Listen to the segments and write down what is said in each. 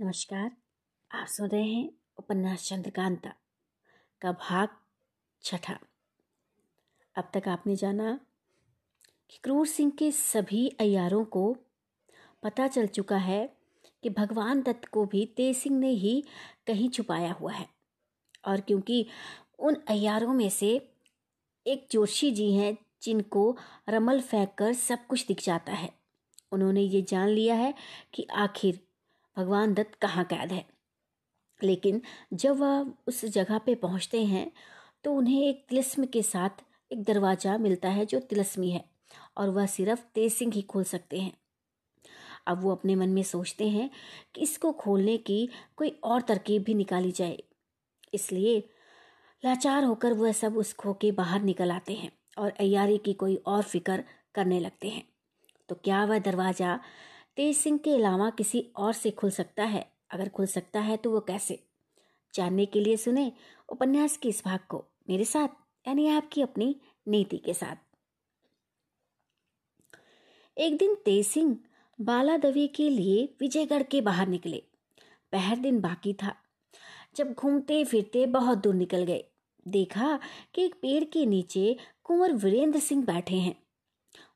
नमस्कार, आप सुन रहे हैं उपन्यास चंद्रकांता का भाग छठा। अब तक आपने जाना कि क्रूर सिंह के सभी अयारों को पता चल चुका है कि भगवान दत्त को भी तेज सिंह ने ही कहीं छुपाया हुआ है और क्योंकि उन अयारों में से एक जोशी जी हैं जिनको रमल फेंक कर सब कुछ दिख जाता है। उन्होंने ये जान लिया है कि आखिर भगवान दत्त कहाँ कैद है? लेकिन जब वह उस जगह पे पहुँचते हैं तो उन्हें एक तिलस्म के साथ एक दरवाज़ा मिलता है जो तिलस्मी है, और वह सिर्फ़ तेज सिंह ही खोल सकते हैं। अब वो अपने मन में सोचते हैं कि इसको खोलने की कोई और तरकीब भी निकाली जाए। इसलिए लाचार होकर वह सब उस खो के बाहर निकल आते हैं और अयारी की कोई और फ़िक्र करने लगते हैं। तो क्या वह दरवाज़ा तेज सिंह के अलावा किसी और से खुल सकता है। अगर खुल सकता है तो वो कैसे? जानने के लिए सुने उपन्यास के इस भाग को मेरे साथ, यानी आपकी अपनी नीति के साथ। एक दिन तेज सिंह बालादवी के लिए विजयगढ़ के बाहर निकले। पहर दिन बाकी था। जब घूमते फिरते बहुत दूर निकल गए। देखा कि एक पेड़ के नीचे कुंवर वीरेंद्र सिंह बैठे हैं।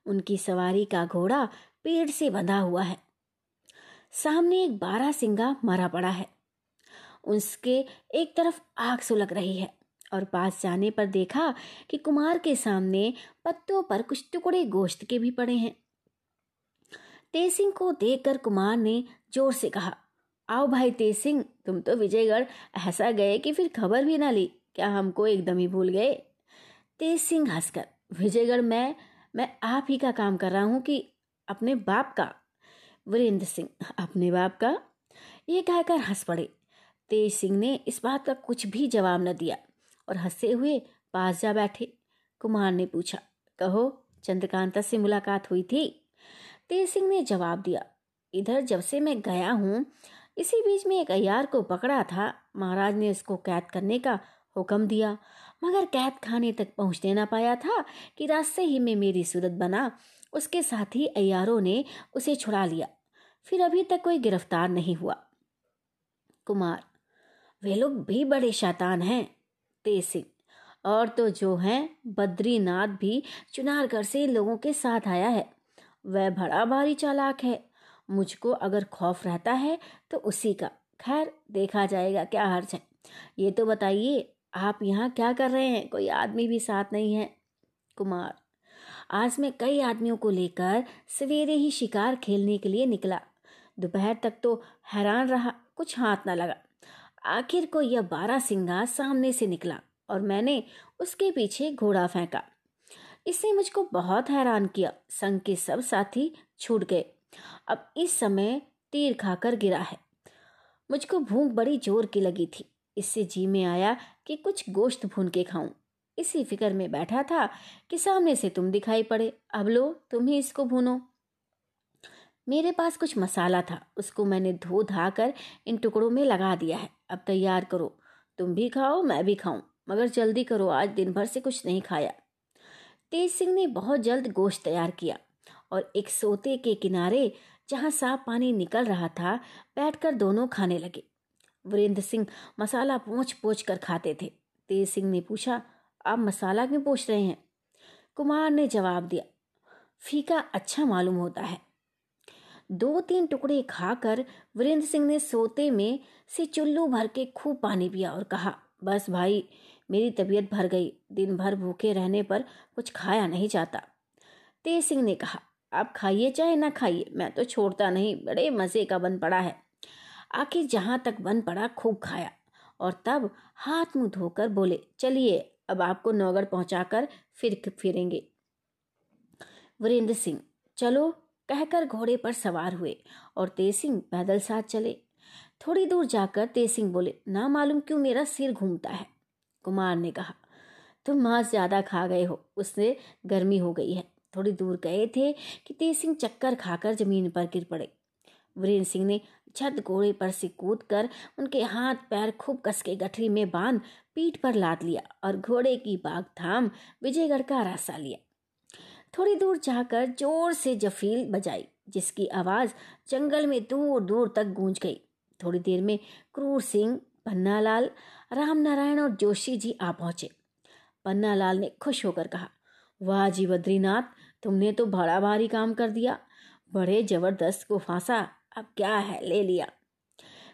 उनकी सवारी का घोड़ा पेड़ से बंधा हुआ है। सामने एक बारह सिंगा मरा पड़ा है। उसके एक तरफ़ आग सुलग रही है और पास जाने पर देखा कि कुमार के सामने पत्तों पर कुछ टुकड़े गोश्त के भी पड़े हैं। तेज सिंह को देखकर कुमार ने ज़ोर से कहा, आओ भाई तेज सिंह तुम तो विजयगढ़ ऐसा गए कि फिर खबर भी ना ली, क्या हमको एकदम ही भूल गए? तेज सिंह हंसकर, विजयगढ़ मैं मैं आप ही का काम कर रहा हूँ कि अपने बाप का। वीरेंद्र सिंह, अपने बाप का। ये कहकर हंस पड़े। तेज सिंह ने इस बात का कुछ भी जवाब न दिया और हँसते हुए पास जा बैठे। कुमार ने पूछा, कहो, चंद्रकांता से मुलाकात हुई थी? तेज सिंह ने जवाब दिया, इधर जब से मैं गया हूँ, इसी बीच में एक अयार को पकड़ा था। महाराज ने उसको कैद करने का हुक्म दिया, मगर कैद खाने तक पहुँचने ना पाया था कि रास्ते ही में मेरी सूरत बना। उसके साथ ही अयारों ने उसे छुड़ा लिया। फिर अभी तक कोई गिरफ़्तार नहीं हुआ। कुमार, वे लोग भी बड़े शैतान हैं, तेज सिंह। और तो जो हैं, बद्रीनाथ भी चुनारगढ़ से लोगों के साथ आया है। वह बड़ा भारी चालाक है। मुझको अगर खौफ रहता है तो उसी का। खैर, देखा जाएगा क्या हर्ज है ये तो बताइए, आप यहाँ क्या कर रहे हैं? कोई आदमी भी साथ नहीं है। कुमार आज मैं कई आदमियों को लेकर सवेरे ही शिकार खेलने के लिए निकला। दोपहर तक तो हैरान रहा, कुछ हाथ ना लगा। आखिर को यह बारह सिंगा सामने से निकला और मैंने उसके पीछे घोड़ा फेंका। इसने मुझको बहुत हैरान किया, संघ के सब साथी छूट गए। अब इस समय तीर खाकर गिरा है। मुझको भूख बड़ी ज़ोर की लगी थी। इससे जी में आया कि कुछ गोश्त भून के खाऊं। इसी फ़िक्र में बैठा था कि सामने से तुम दिखाई पड़े। अब लो, तुम ही इसको भूनो। मेरे पास कुछ मसाला था, उसको मैंने धो धा कर इन टुकड़ों में लगा दिया है। अब तैयार करो। तुम भी खाओ, मैं भी खाऊं, मगर जल्दी करो, आज दिन भर से कुछ नहीं खाया। तेज सिंह ने बहुत जल्द गोश्त तैयार किया और एक सोते के किनारे, जहाँ साफ़ पानी निकल रहा था, बैठकर दोनों खाने लगे। वीरेंद्र सिंह मसाला पोछ पोछ कर खाते थे। तेज सिंह ने पूछा आप मसाला क्यों पूछ रहे हैं? कुमार ने जवाब दिया, फीका अच्छा मालूम होता है। दो तीन टुकड़े खाकर वीरेंद्र सिंह ने सोते में से चुल्लू भर के खूब पानी पिया और कहा, बस भाई, मेरी तबीयत भर गई। दिन भर भूखे रहने पर कुछ खाया नहीं जाता। तेज सिंह ने कहा, आप खाइए चाहे ना खाइए, मैं तो छोड़ता नहीं, बड़े मज़े का बन पड़ा है। आखिर जहाँ तक बन पड़ा, खूब खाया और तब हाथ मुँह धोकर बोले, चलिए अब आपको नौगढ़ पहुंचाकर फिर फिरेंगे। वीरेंद्र सिंह, चलो, कहकर घोड़े पर सवार हुए और तेसिंह पैदल साथ चले। थोड़ी दूर जाकर तेसिंह बोले, ना मालूम क्यों मेरा सिर घूमता है? कुमार ने कहा, तुम मांस ज़्यादा खा गए हो, उससे गर्मी हो गई है। थोड़ी दूर गए थे कि तेज सिंह चक्कर खाकर ज़मीन पर गिर पड़े। वीरेंद्र सिंह ने छत घोड़े पर से कूद कर उनके हाथ पैर खूब कस के गठरी में बाँध पीठ पर लाद लिया और घोड़े की बाग थाम विजयगढ़ का रास्ता लिया। थोड़ी दूर जाकर ज़ोर से जफील बजाई, जिसकी आवाज़ जंगल में दूर दूर तक गूंज गई। थोड़ी देर में क्रूर सिंह, पन्नालाल राम नारायण और जोशी जी आ पहुँचे। पन्नालाल ने खुश होकर कहा, वाह जी बद्रीनाथ, तुमने तो बड़ा भारी काम कर दिया। बड़े ज़बरदस्त को फांसा अब क्या है ले लिया?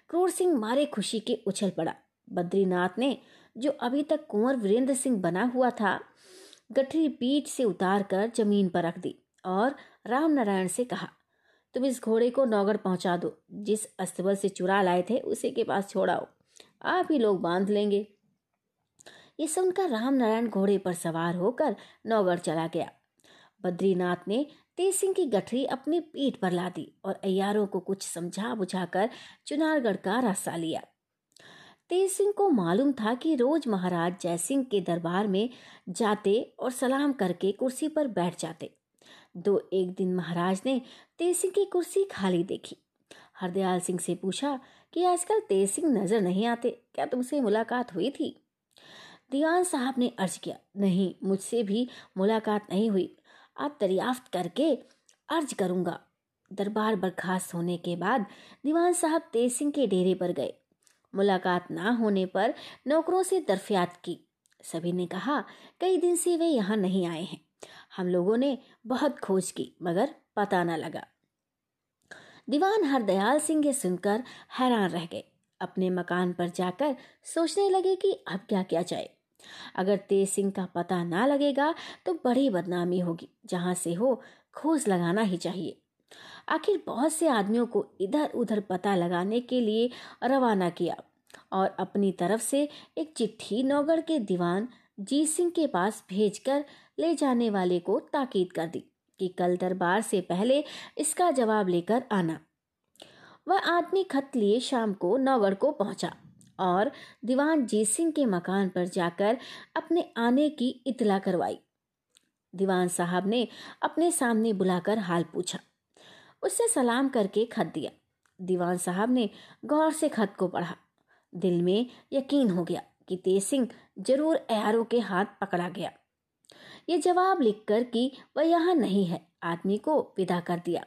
क्रूर सिंह मारे खुशी के उछल पड़ा। बद्रीनाथ ने जो अभी तक कुंवर वीरेंद्र सिंह बना हुआ था, गठरी पीठ से उतार कर ज़मीन पर रख दी और राम नारायण से कहा, तुम इस घोड़े को नौगढ़ पहुँचा दो। जिस अस्तबल से चुरा लाए थे, उसी के पास छोड़ाओ। आप ही लोग बाँध लेंगे। ये सुनकर राम नारायण घोड़े पर सवार होकर नौगढ़ चला गया। बद्रीनाथ ने तेज सिंह की गठरी अपनी पीठ पर ला दी और अयारों को कुछ समझा बुझाकर चुनारगढ़ का रास्ता लिया। तेज सिंह को मालूम था कि रोज महाराज जयसिंह के दरबार में जाते और सलाम करके कुर्सी पर बैठ जाते। दो एक दिन महाराज ने तेज सिंह की कुर्सी खाली देखी। हरदयाल सिंह से पूछा कि आजकल तेज सिंह नज़र नहीं आते, क्या तुमसे मुलाकात हुई थी? दीवान साहब ने अर्ज़ किया, नहीं, मुझसे भी मुलाकात नहीं हुई। आप दरियाफ्त करके अर्ज़ करूँगा। दरबार बर्खास्त होने के बाद दीवान साहब तेज सिंह के डेरे पर गए। मुलाकात ना होने पर नौकरों से दरफियात की। सभी ने कहा, कई दिन से वे यहाँ नहीं आए हैं। हम लोगों ने बहुत खोज की, मगर पता न लगा दीवान हरदयाल सिंह ये सुनकर हैरान रह गए। अपने मकान पर जाकर सोचने लगे कि अब क्या किया जाए। अगर तेज सिंह का पता ना लगेगा तो बड़ी बदनामी होगी। जहाँ से हो, खोज लगाना ही चाहिए। आखिर बहुत से आदमियों को इधर उधर पता लगाने के लिए रवाना किया और अपनी तरफ़ से एक चिट्ठी नौगढ़ के दीवान जीत सिंह के पास भेजकर ले जाने वाले को ताकीद कर दी कि कल दरबार से पहले इसका जवाब लेकर आना। वह आदमी खत लिए शाम को नौगढ़ को पहुँचा और दीवान जीत सिंह के मकान पर जाकर अपने आने की इतला करवाई। दीवान साहब ने अपने सामने बुलाकर हाल पूछा। उससे सलाम करके खत दिया। दीवान साहब ने गौर से खत को पढ़ा। दिल में यकीन हो गया कि तेज सिंह ज़रूर एआरओ के हाथ पकड़ा गया। ये जवाब लिखकर कि वह यहाँ नहीं है, आदमी को विदा कर दिया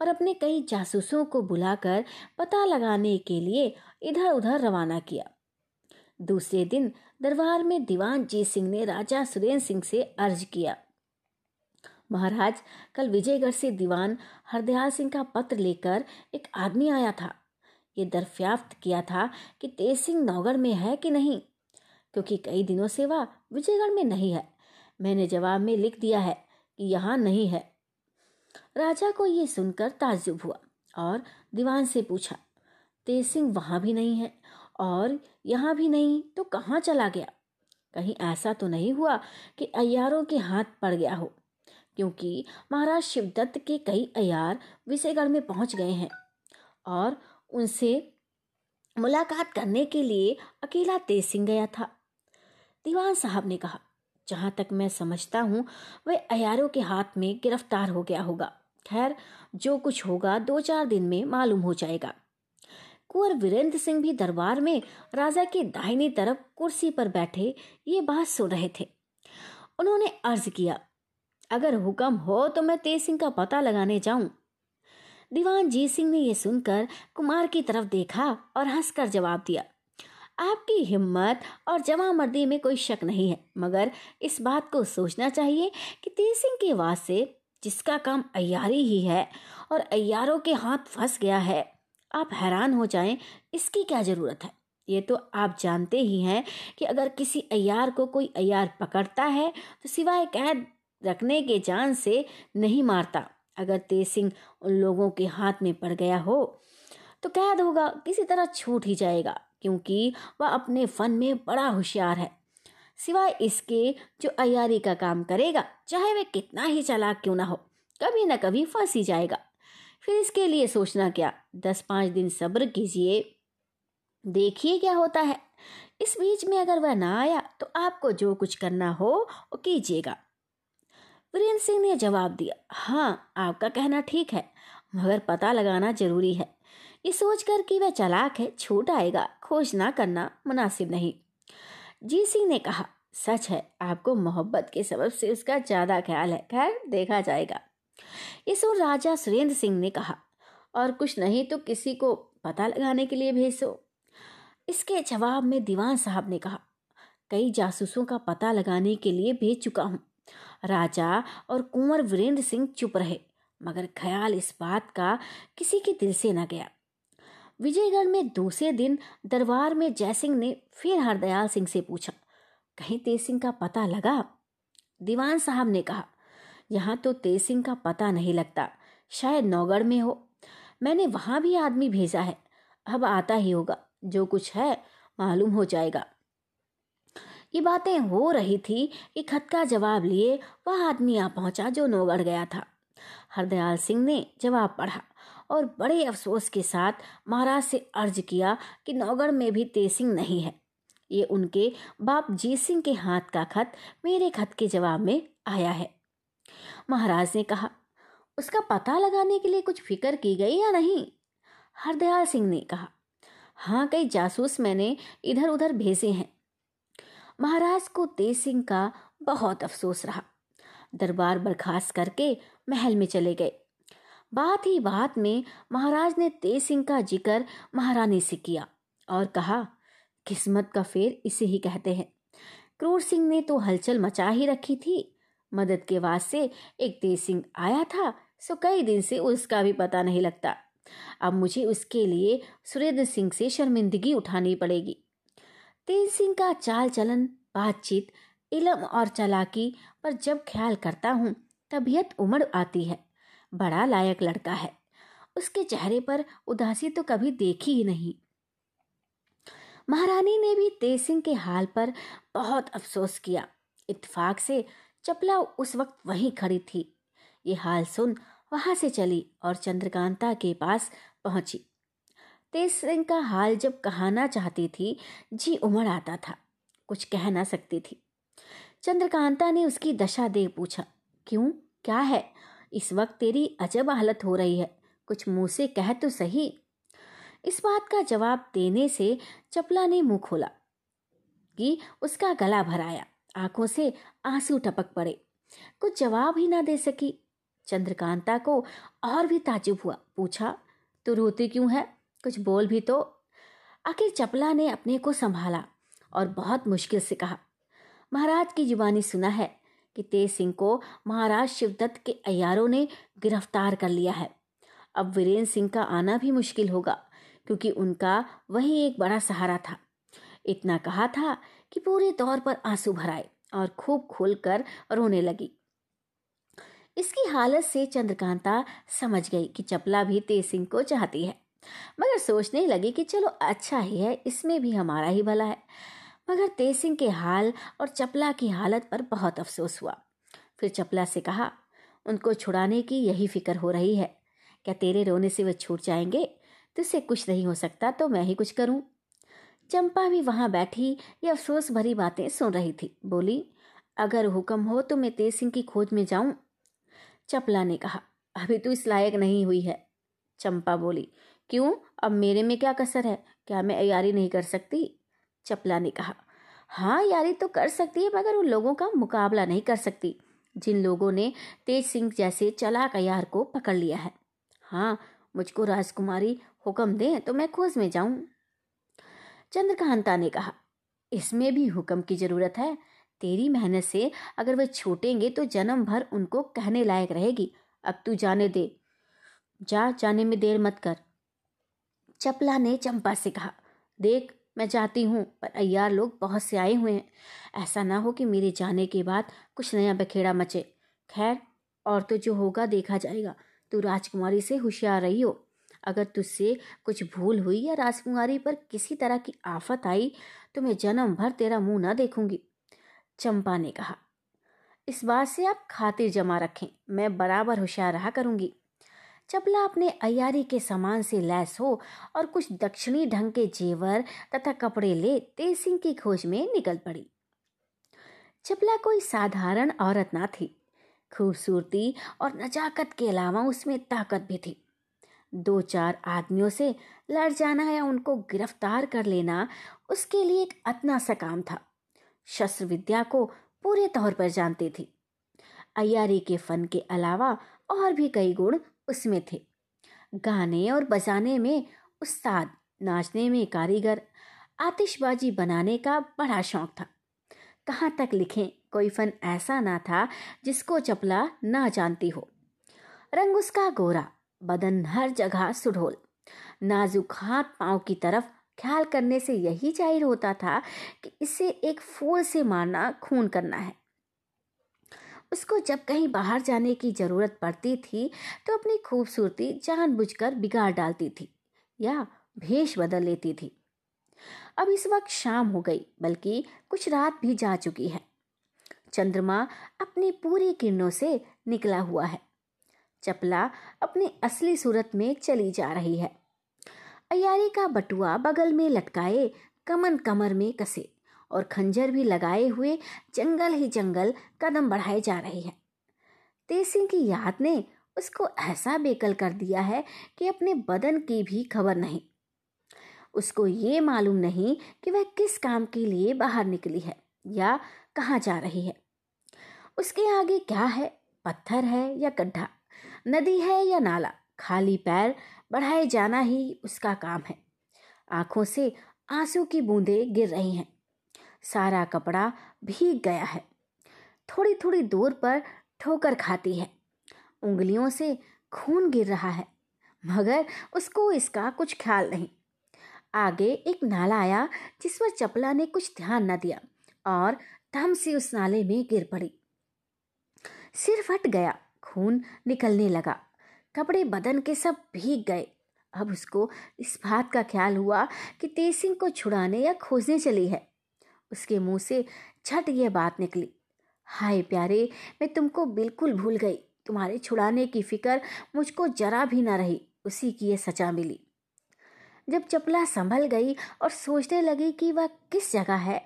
और अपने कई जासूसों को बुलाकर पता लगाने के लिए इधर उधर रवाना किया। दूसरे दिन दरबार में दीवान जीत सिंह ने राजा सुरेंद्र सिंह से अर्ज़ किया। महाराज, कल विजयगढ़ से दीवान हरदयाल सिंह का पत्र लेकर एक आदमी आया था। ये दरफ्याफ्त किया था कि तेज सिंह नौगढ़ में है कि नहीं, क्योंकि कई दिनों से वह विजयगढ़ में नहीं है। मैंने जवाब में लिख दिया है कि यहाँ नहीं है। राजा को ये सुनकर ताज्जुब हुआ और दीवान से पूछा, तेज सिंह वहाँ भी नहीं है और यहाँ भी नहीं तो कहाँ चला गया? कहीं ऐसा तो नहीं हुआ कि अयारों के हाथ पड़ गया हो। क्योंकि महाराज शिवदत्त के कई अयार विजयगढ़ में पहुँच गए हैं और उनसे मुलाकात करने के लिए अकेला तेज सिंह गया था। दीवान साहब ने कहा, जहाँ तक मैं समझता हूँ, वह अयारों के हाथ में गिरफ़्तार हो गया होगा। खैर, जो कुछ होगा दो चार दिन में मालूम हो जाएगा। कुंवर वीरेंद्र सिंह भी दरबार में राजा की दाहिनी तरफ़ कुर्सी पर बैठे ये बात सुन रहे थे। उन्होंने अर्ज़ किया अगर हुक्म हो तो मैं तेज सिंह का पता लगाने जाऊँ। दीवान जीत सिंह ने यह सुनकर कुमार की तरफ़ देखा और हंसकर जवाब दिया, आपकी हिम्मत और जमा मर्दी में कोई शक नहीं है, मगर इस बात को सोचना चाहिए कि तेज सिंह के वास्ते जिसका काम अयारी ही है और अयारों के हाथ फंस गया है, आप हैरान हो जाएँ, इसकी क्या ज़रूरत है? ये तो आप जानते ही हैं कि अगर किसी अयार को कोई अयार पकड़ता है तो सिवाय कैद रखने के जान से नहीं मारता। अगर तेज सिंह उन लोगों के हाथ में पड़ गया हो तो कैद होगा, किसी तरह छूट ही जाएगा, क्योंकि वह अपने फन में बड़ा होशियार है। सिवाय इसके, जो अयारी का काम करेगा, चाहे वह कितना ही चालाक क्यों ना हो, कभी ना कभी फंस ही जाएगा। फिर इसके लिए सोचना क्या? दस पाँच दिन सब्र कीजिए। देखिए क्या होता है। इस बीच में अगर वह ना आया तो आपको जो कुछ करना हो, वो कीजिएगा। वीरेंद्र सिंह ने जवाब दिया हाँ आपका कहना ठीक है, मगर पता लगाना ज़रूरी है। ये सोचकर कि वह चलाक है छूट आएगा, खोज ना करना मुनासिब नहीं। जी सिंह ने कहा, सच है, आपको मोहब्बत के सबब से उसका ज़्यादा ख्याल है। खैर, देखा जाएगा। इस और राजा सुरेंद्र सिंह ने कहा, और कुछ नहीं तो किसी को पता लगाने के लिए भेजो। इसके जवाब में दीवान साहब ने कहा, कई जासूसों का पता लगाने के लिए भेज चुका हूँ। राजा और कुंवर वीरेंद्र सिंह चुप रहे, मगर ख्याल इस बात का किसी के दिल से न गया। विजयगढ़ में दूसरे दिन दरबार में जयसिंह ने फिर हरदयाल सिंह से पूछा, कहीं तेज सिंह का पता लगा? दीवान साहब ने कहा, यहाँ तो तेज सिंह का पता नहीं लगता, शायद नौगढ़ में हो। मैंने वहाँ भी आदमी भेजा है, अब आता ही होगा, जो कुछ है मालूम हो जाएगा। ये बातें हो रही थी कि खत का जवाब लिए वह आदमी आ पहुँचा जो नौगढ़ गया था। हरदयाल सिंह ने जवाब पढ़ा और बड़े अफसोस के साथ महाराज से अर्ज़ किया कि नौगढ़ में भी तेज सिंह नहीं है। ये उनके बाप जीत सिंह के हाथ का खत मेरे खत के जवाब में आया है। महाराज ने कहा, उसका पता लगाने के लिए कुछ फ़िक्र की गई या नहीं? हरदयाल सिंह ने कहा हाँ कई जासूस मैंने इधर उधर भेजे हैं। महाराज को तेज सिंह का बहुत अफसोस रहा। दरबार बर्खास्त करके महल में चले गए। बात ही बात में महाराज ने तेज सिंह का ज़िक्र महारानी से किया और कहा, किस्मत का फेर इसे ही कहते हैं। क्रूर सिंह ने तो हलचल मचा ही रखी थी। मदद के वास्ते एक तेज सिंह आया था, सो कई दिन से उसका भी पता नहीं लगता। अब मुझे उसके लिए सुरेंद्र सिंह से शर्मिंदगी उठानी पड़ेगी। तेज सिंह का चाल चलन, बातचीत इलम और चलाकी पर जब ख्याल करता हूँ, तबीयत उमड़ आती है। बड़ा लायक लड़का है। उसके चेहरे पर उदासी तो कभी देखी ही नहीं। महारानी ने भी तेज सिंह के हाल पर बहुत अफसोस किया। इत्तेफाक से चपला उस वक्त वहीं खड़ी थी। ये हाल सुन वहाँ से चली और चंद्रकांता के पास पहुँची। तेज सिंह का हाल जब कहाना चाहती थी, जी उमड़ आता था। कुछ कह ना सकती थी। चंद्रकांता ने उसकी दशा देख पूछा, क्यों? क्या है? इस वक्त तेरी अजब हालत हो रही है। कुछ मुँह से कह तो सही? इस बात का जवाब देने से चपला ने मुँह खोला कि उसका गला भराया आँखों से आँसू टपक पड़े। कुछ जवाब ही ना दे सकी। चंद्रकांता को और भी ताजुब हुआ। पूछा तो रोती क्यों है? कुछ बोल भी तो। आखिर चपला ने अपने को संभाला और बहुत मुश्किल से कहा, महाराज की जुबानी सुना है कि तेज सिंह को महाराज शिवदत्त के अयारों ने गिरफ़्तार कर लिया है। अब वीरेंद्र सिंह का आना भी मुश्किल होगा, क्योंकि उनका वही एक बड़ा सहारा था। इतना कहा था कि पूरे तौर पर आँसू भराए और खूब खोलकर रोने लगी। इसकी हालत से चंद्रकांता समझ गई कि चपला भी तेज सिंह को चाहती है। मगर सोचने लगी कि चलो अच्छा ही है, इसमें भी हमारा ही भला है। मगर तेज सिंह के हाल और चपला की हालत पर बहुत अफसोस हुआ। फिर चपला से कहा, उनको छुड़ाने की यही फ़िक्र हो रही है। क्या तेरे रोने से वे छूट जाएँगे? तुझसे कुछ नहीं हो सकता तो मैं ही कुछ करूँ? चंपा भी वहाँ बैठी ये अफसोस भरी बातें सुन रही थी। बोली, अगर हुक्म हो तो मैं तेज सिंह की खोज में जाऊँ? चपला ने कहा, अभी तो इस लायक नहीं हुई है। चंपा बोली क्यों? अब मेरे में क्या कसर है? क्या मैं यारी नहीं कर सकती? चपला ने कहा। हाँ यारी तो कर सकती है, मगर उन लोगों का मुकाबला नहीं कर सकती, जिन लोगों ने तेज सिंह जैसे चलाक अयार को पकड़ लिया है। हाँ मुझको राजकुमारी हुक्म दे तो मैं खोज में जाऊँ। चंद्रकांता ने कहा। इसमें भी हुक्म की ज़रूरत है। तेरी मेहनत से अगर वे छूटेंगे तो जन्म भर उनको कहने लायक रहेगी। अब तू जाने दे। जा, जाने में देर मत कर। चपला ने चंपा से कहा, देख, मैं जाती हूँ, पर अयार लोग बहुत से आए हुए हैं। ऐसा ना हो कि मेरे जाने के बाद कुछ नया बखेड़ा मचे। खैर, और तो जो होगा देखा जाएगा। तू राजकुमारी से होशियार रही हो। अगर तुझसे कुछ भूल हुई या राजकुमारी पर किसी तरह की आफत आई तो मैं जन्म भर तेरा मुँह ना देखूँगी। चंपा ने कहा, इस बात से आप खातिर जमा रखें। मैं बराबर होशियार रहा करूँगी। चपला अपने अयारी के सामान से लैस हो और कुछ दक्षिणी ढंग के जेवर तथा कपड़े ले तेज सिंह की खोज में निकल पड़ी। चपला कोई साधारण औरत ना थी। खूबसूरती और नजाकत के अलावा उसमें ताकत भी थी। दो चार आदमियों से लड़ जाना या उनको गिरफ़्तार कर लेना उसके लिए एक अतना सा काम था। शस्त्र विद्या को पूरे तौर पर जानती थी। अयारी के फन के अलावा और भी कई गुण उसमें थे। गाने और बजाने में उस्ताद, नाचने में कारीगर, आतिशबाजी बनाने का बड़ा शौक था। कहाँ तक लिखें, कोई फन ऐसा ना था जिसको चपला ना जानती हो। रंग उसका गोरा, बदन हर जगह सुढोल। नाजुक हाथ पाँव की तरफ़ ख्याल करने से यही ज़ाहिर होता था कि इसे एक फूल से मारना खून करना है। उसको जब कहीं बाहर जाने की ज़रूरत पड़ती थी तो अपनी खूबसूरती जानबूझकर बिगाड़ डालती थी या भेष बदल लेती थी। अब इस वक्त शाम हो गई, बल्कि कुछ रात भी जा चुकी है। चंद्रमा अपनी पूरी किरणों से निकला हुआ है। चपला अपनी असली सूरत में चली जा रही है। अयारी का बटुआ बगल में लटकाए कमन कमर में कसे। और खंजर भी लगाए हुए जंगल ही जंगल कदम बढ़ाए जा रही है। तेसिंह की याद ने उसको ऐसा बेकल कर दिया है कि अपने बदन की भी खबर नहीं। उसको ये मालूम नहीं कि वह किस काम के लिए बाहर निकली है या कहाँ जा रही है। उसके आगे क्या है? पत्थर है या गड्ढा? नदी है या नाला? खाली पैर बढ़ाए जाना ही उसका काम है। आँखों से आँसू की बूंदें गिर रही हैं। सारा कपड़ा भीग गया है। थोड़ी थोड़ी दूर पर ठोकर खाती है। उंगलियों से खून गिर रहा है, मगर उसको इसका कुछ ख्याल नहीं। आगे एक नाला आया जिस पर चपला ने कुछ ध्यान न दिया और धम से उस नाले में गिर पड़ी। सिर फट गया, खून निकलने लगा। कपड़े बदन के सब भीग गए। अब उसको इस बात का ख्याल हुआ कि तेज सिंह को छुड़ाने या खोजने चली है। उसके मुँह से छट ये बात निकली, हाय प्यारे, मैं तुमको बिल्कुल भूल गई। तुम्हारे छुड़ाने की फ़िक्र मुझको जरा भी ना रही, उसी की ये सचा मिली। जब चपला संभल गई और सोचने लगी कि वह किस जगह है,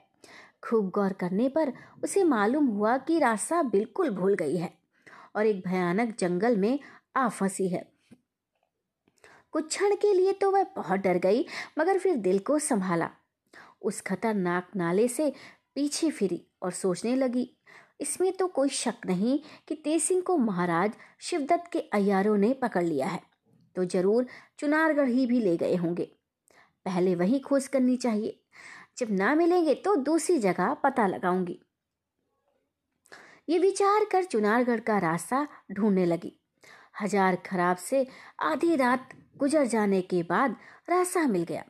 खूब गौर करने पर उसे मालूम हुआ कि रास्ता बिल्कुल भूल गई है और एक भयानक जंगल में आ फंसी है। कुछ क्षण के लिए तो वह बहुत डर गई, मगर फिर दिल को संभाला। उस खतरनाक नाले से पीछे फिरी और सोचने लगी, इसमें तो कोई शक नहीं कि तेसिंह को महाराज शिवदत्त के अयारों ने पकड़ लिया है तो ज़रूर चुनारगढ़ ही भी ले गए होंगे। पहले वही खोज करनी चाहिए, जब ना मिलेंगे तो दूसरी जगह पता लगाऊँगी। ये विचार कर चुनारगढ़ का रास्ता ढूँढने लगी। हज़ार खराब से आधी रात गुजर जाने के बाद रास्ता मिल गया।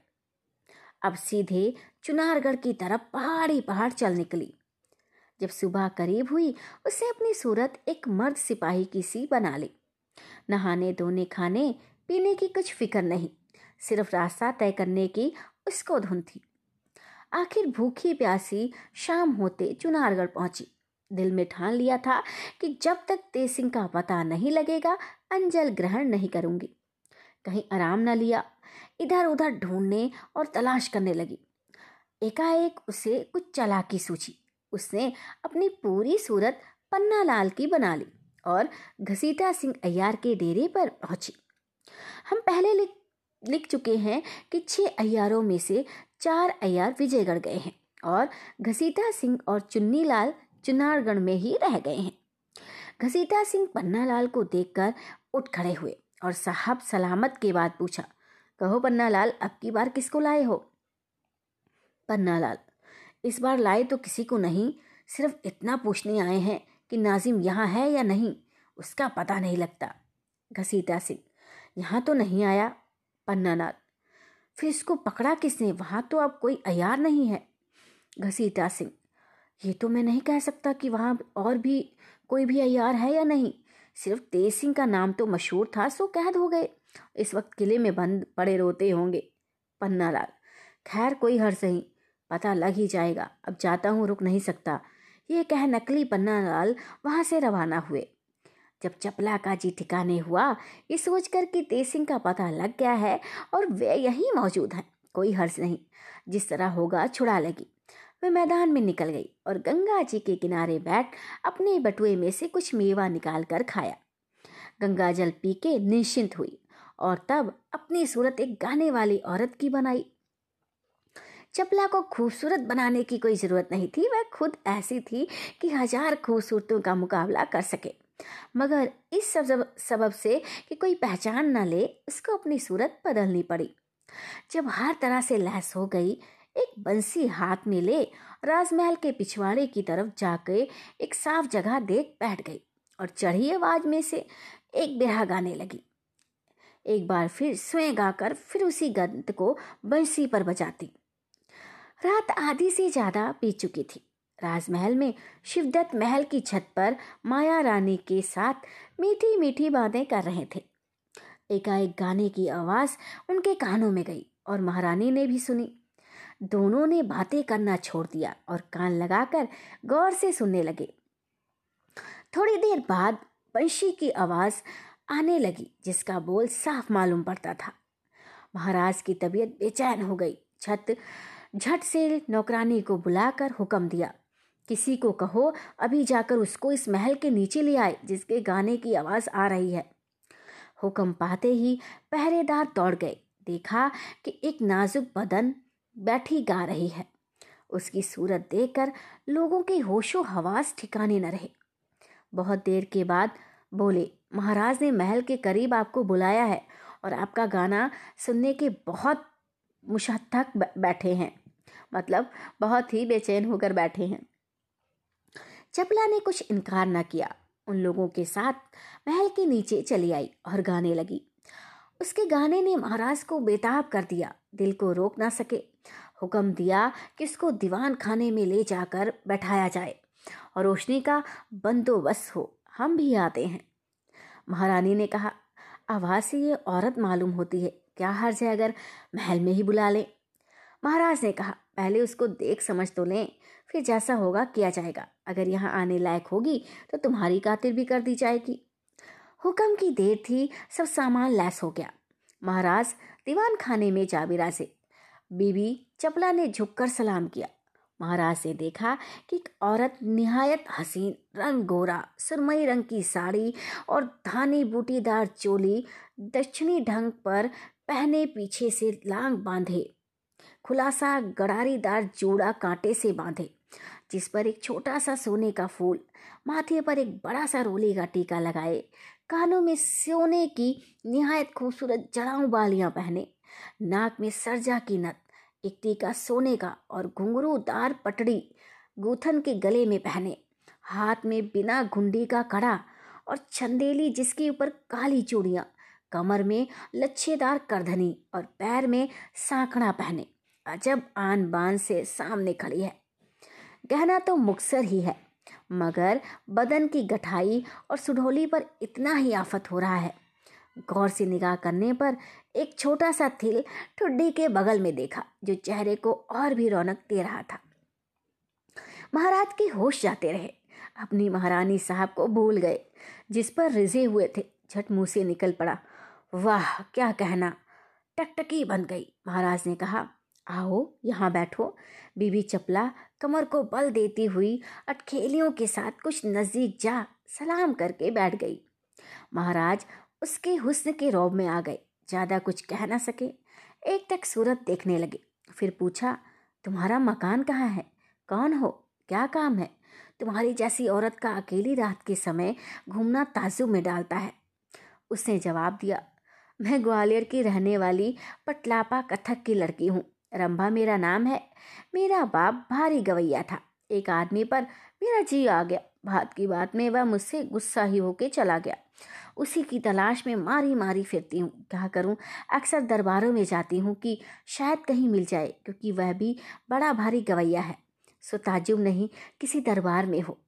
अब सीधे चुनारगढ़ की तरफ़ पहाड़ी पहाड़ चल निकली। जब सुबह करीब हुई, उसे अपनी सूरत एक मर्द सिपाही की सी बना ली। नहाने धोने खाने पीने की कुछ फ़िक्र नहीं, सिर्फ़ रास्ता तय करने की उसको धुन थी। आखिर भूखी प्यासी शाम होते चुनारगढ़ पहुँची। दिल में ठान लिया था कि जब तक तेज सिंह का पता नहीं लगेगा, अंजल ग्रहण नहीं करूँगी। कहीं आराम न लिया इधर उधर ढूँढने और तलाश करने लगी। एकाएक उसे कुछ चला की सूची उसने अपनी पूरी सूरत पन्ना लाल की बना ली और घसीटा सिंह अय्यार के डेरे पर पहुँची। हम पहले लिख लिख चुके हैं कि छह अय्यारों में से चार अय्यार विजयगढ़ गए हैं और घसीटा सिंह और चुन्नी लाल चुनारगढ़ में ही रह गए हैं। घसीटा सिंह पन्नालाल को देखकर उठ खड़े हुए और साहब सलामत के बाद पूछा, कहो पन्नालाल अब की बार किसको लाए हो? पन्नालाल इस बार लाए तो किसी को नहीं, सिर्फ़ इतना पूछने आए हैं कि नाजिम यहाँ है या नहीं, उसका पता नहीं लगता। घसीटा सिंह यहाँ तो नहीं आया पन्नालाल फिर इसको पकड़ा किसने? वहाँ तो अब कोई अयार नहीं है। घसीटा सिंह ये तो मैं नहीं कह सकता कि वहाँ और भी कोई भी अयार है या नहीं। सिर्फ़ तेज सिंह का नाम तो मशहूर था, सो कैद हो गए। इस वक्त किले में बंद पड़े रोते होंगे पन्ना लाल। खैर, कोई हर सही पता लग ही जाएगा। अब जाता हूँ, रुक नहीं सकता। ये कह नकली पन्ना लाल वहाँ से रवाना हुए। जब चपला का जी ठिकाने हुआ, ये सोच कर कि तेज सिंह का पता लग गया है और वे यहीं मौजूद हैं। कोई हर्ष नहीं। जिस तरह होगा, छुड़ा लगी। वह मैदान में निकल गई और गंगा जी के किनारे बैठ अपने बटुए में से कुछ मेवा निकाल कर खाया। गंगा जल पी के निश्चिंत हुई और तब अपनी सूरत एक गाने वाली औरत की बनाई। चपला को खूबसूरत बनाने की कोई ज़रूरत नहीं थी। वह खुद ऐसी थी कि हज़ार खूबसूरतों का मुकाबला कर सके। मगर इस सब सबब से कि कोई पहचान न ले उसको अपनी सूरत बदलनी पड़ी। जब हर तरह से लैस हो गई, एक बंसी हाथ में ले, राजमहल के पिछवाड़े की तरफ़ जाकर एक साफ़ जगह देख बैठ गई और चढ़ी आवाज़ में से एक बिरहा गाने लगी। एक बार फिर स्वयं गाकर फिर उसी गंत को बंसी पर बजाती। रात आधी से ज़्यादा पी चुकी थी। राजमहल में शिवदत्त महल की छत पर माया रानी के साथ मीठी मीठी बातें कर रहे थे। एकाएक गाने की आवाज़ उनके कानों में गई और महारानी ने भी सुनी। दोनों ने बातें करना छोड़ दिया और कान लगाकर गौर से सुनने लगे। थोड़ी देर बाद बंशी की आवाज़ आने लगी, जिसका बोल साफ़ मालूम पड़ता था। महाराज की तबीयत बेचैन हो गई। छत झट से नौकरानी को बुलाकर हुक्म दिया। किसी को कहो, अभी जाकर उसको इस महल के नीचे ले आए, जिसके गाने की आवाज़ आ रही है। हुक्म पाते ही पहरेदार दौड़ गए। देखा कि एक नाजुक बदन बैठी गा रही है। उसकी सूरत देखकर लोगों के होशो हवास ठिकाने न रहे। बहुत देर के बाद बोले, महाराज ने महल के करीब आपको बुलाया है और आपका गाना सुनने के बहुत मुशक्क बैठे हैं। मतलब बहुत ही बेचैन होकर बैठे हैं। चपला ने कुछ इनकार न किया। उन लोगों के साथ महल के नीचे चली आई और गाने लगी। उसके गाने ने महाराज को बेताब कर दिया। दिल को रोक ना सके। हुक्म दिया कि उसको दीवान खाने में ले जाकर बैठाया जाए और रोशनी का बंदोबस्त हो। हम भी आते हैं। महारानी ने कहा, आवाज़ से ये औरत मालूम होती है। क्या हर्ज है अगर महल में ही बुला लें? महाराज ने कहा पहले उसको देख समझ तो लें, फिर जैसा होगा किया जाएगा। अगर यहाँ आने लायक होगी तो तुम्हारी खातिर भी कर दी जाएगी। हुक्म की देर थी, सब सामान लैस हो गया। महाराज, दीवान खाने में जा बिराजे बीबी चपला ने झुककर सलाम किया। महाराज ने देखा कि एक औरत निहायत हसीन, रंग गोरा, सुरमई रंग की साड़ी और धानी बूटीदार चोली दक्षिणी ढंग पर पहने पीछे से लांग बांधे। खुलासा गड़ारीदार जोड़ा कांटे से बांधे, जिस पर एक छोटा सा सोने का फूल, माथे पर एक बड़ा सा रोली का टीका लगाए, कानों में सोने की निहायत खूबसूरत जड़ाऊ बालियाँ पहने, नाक में सरजा की नत एक टीका सोने का और घुंघरूदार पटड़ी गूथन के गले में पहने, हाथ में बिना घुंडी का कड़ा और छंदेली जिसके ऊपर काली चूड़ियाँ, कमर में लच्छेदार करधनी और पैर में सांकड़ा पहने। अजब आन बान से सामने खड़ी है। गहना तो मुक्सर ही है, मगर बदन की गठाई और सुढोली पर इतना ही आफत हो रहा है। गौर से निगाह करने पर एक छोटा सा थिल ठुड्डी के बगल में देखा, जो चेहरे को और भी रौनक दे रहा था। महाराज के होश जाते रहे। अपनी महारानी साहब को भूल गए, जिस पर रिजे हुए थे। झट मुँह से निकल पड़ा, वाह, क्या कहना? टकटकी बन गई। महाराज ने कहा आओ, यहाँ बैठो। बीबी चपला कमर को बल देती हुई अटखेलियों के साथ कुछ नज़दीक जा सलाम करके बैठ गई। महाराज उसके हुस्न के रौब में आ गए, ज़्यादा कुछ कह ना सके। एक तक सूरत देखने लगे, फिर पूछा, तुम्हारा मकान कहाँ है? कौन हो? क्या काम है? तुम्हारी जैसी औरत का अकेली रात के समय घूमना ताजुब में डालता है। उसने जवाब दिया, मैं ग्वालियर की रहने वाली पटलापा कथक की लड़की हूँ। रंभा मेरा नाम है। मेरा बाप भारी गवैया था। एक आदमी पर मेरा जी आ गया। बात की बात में वह मुझसे गुस्सा ही होके चला गया। उसी की तलाश में मारी मारी फिरती हूँ। क्या करूँ? अक्सर दरबारों में जाती हूँ कि शायद कहीं मिल जाए, क्योंकि वह भी बड़ा भारी गवैया है। सो ताजुब नहीं, किसी दरबार में हो।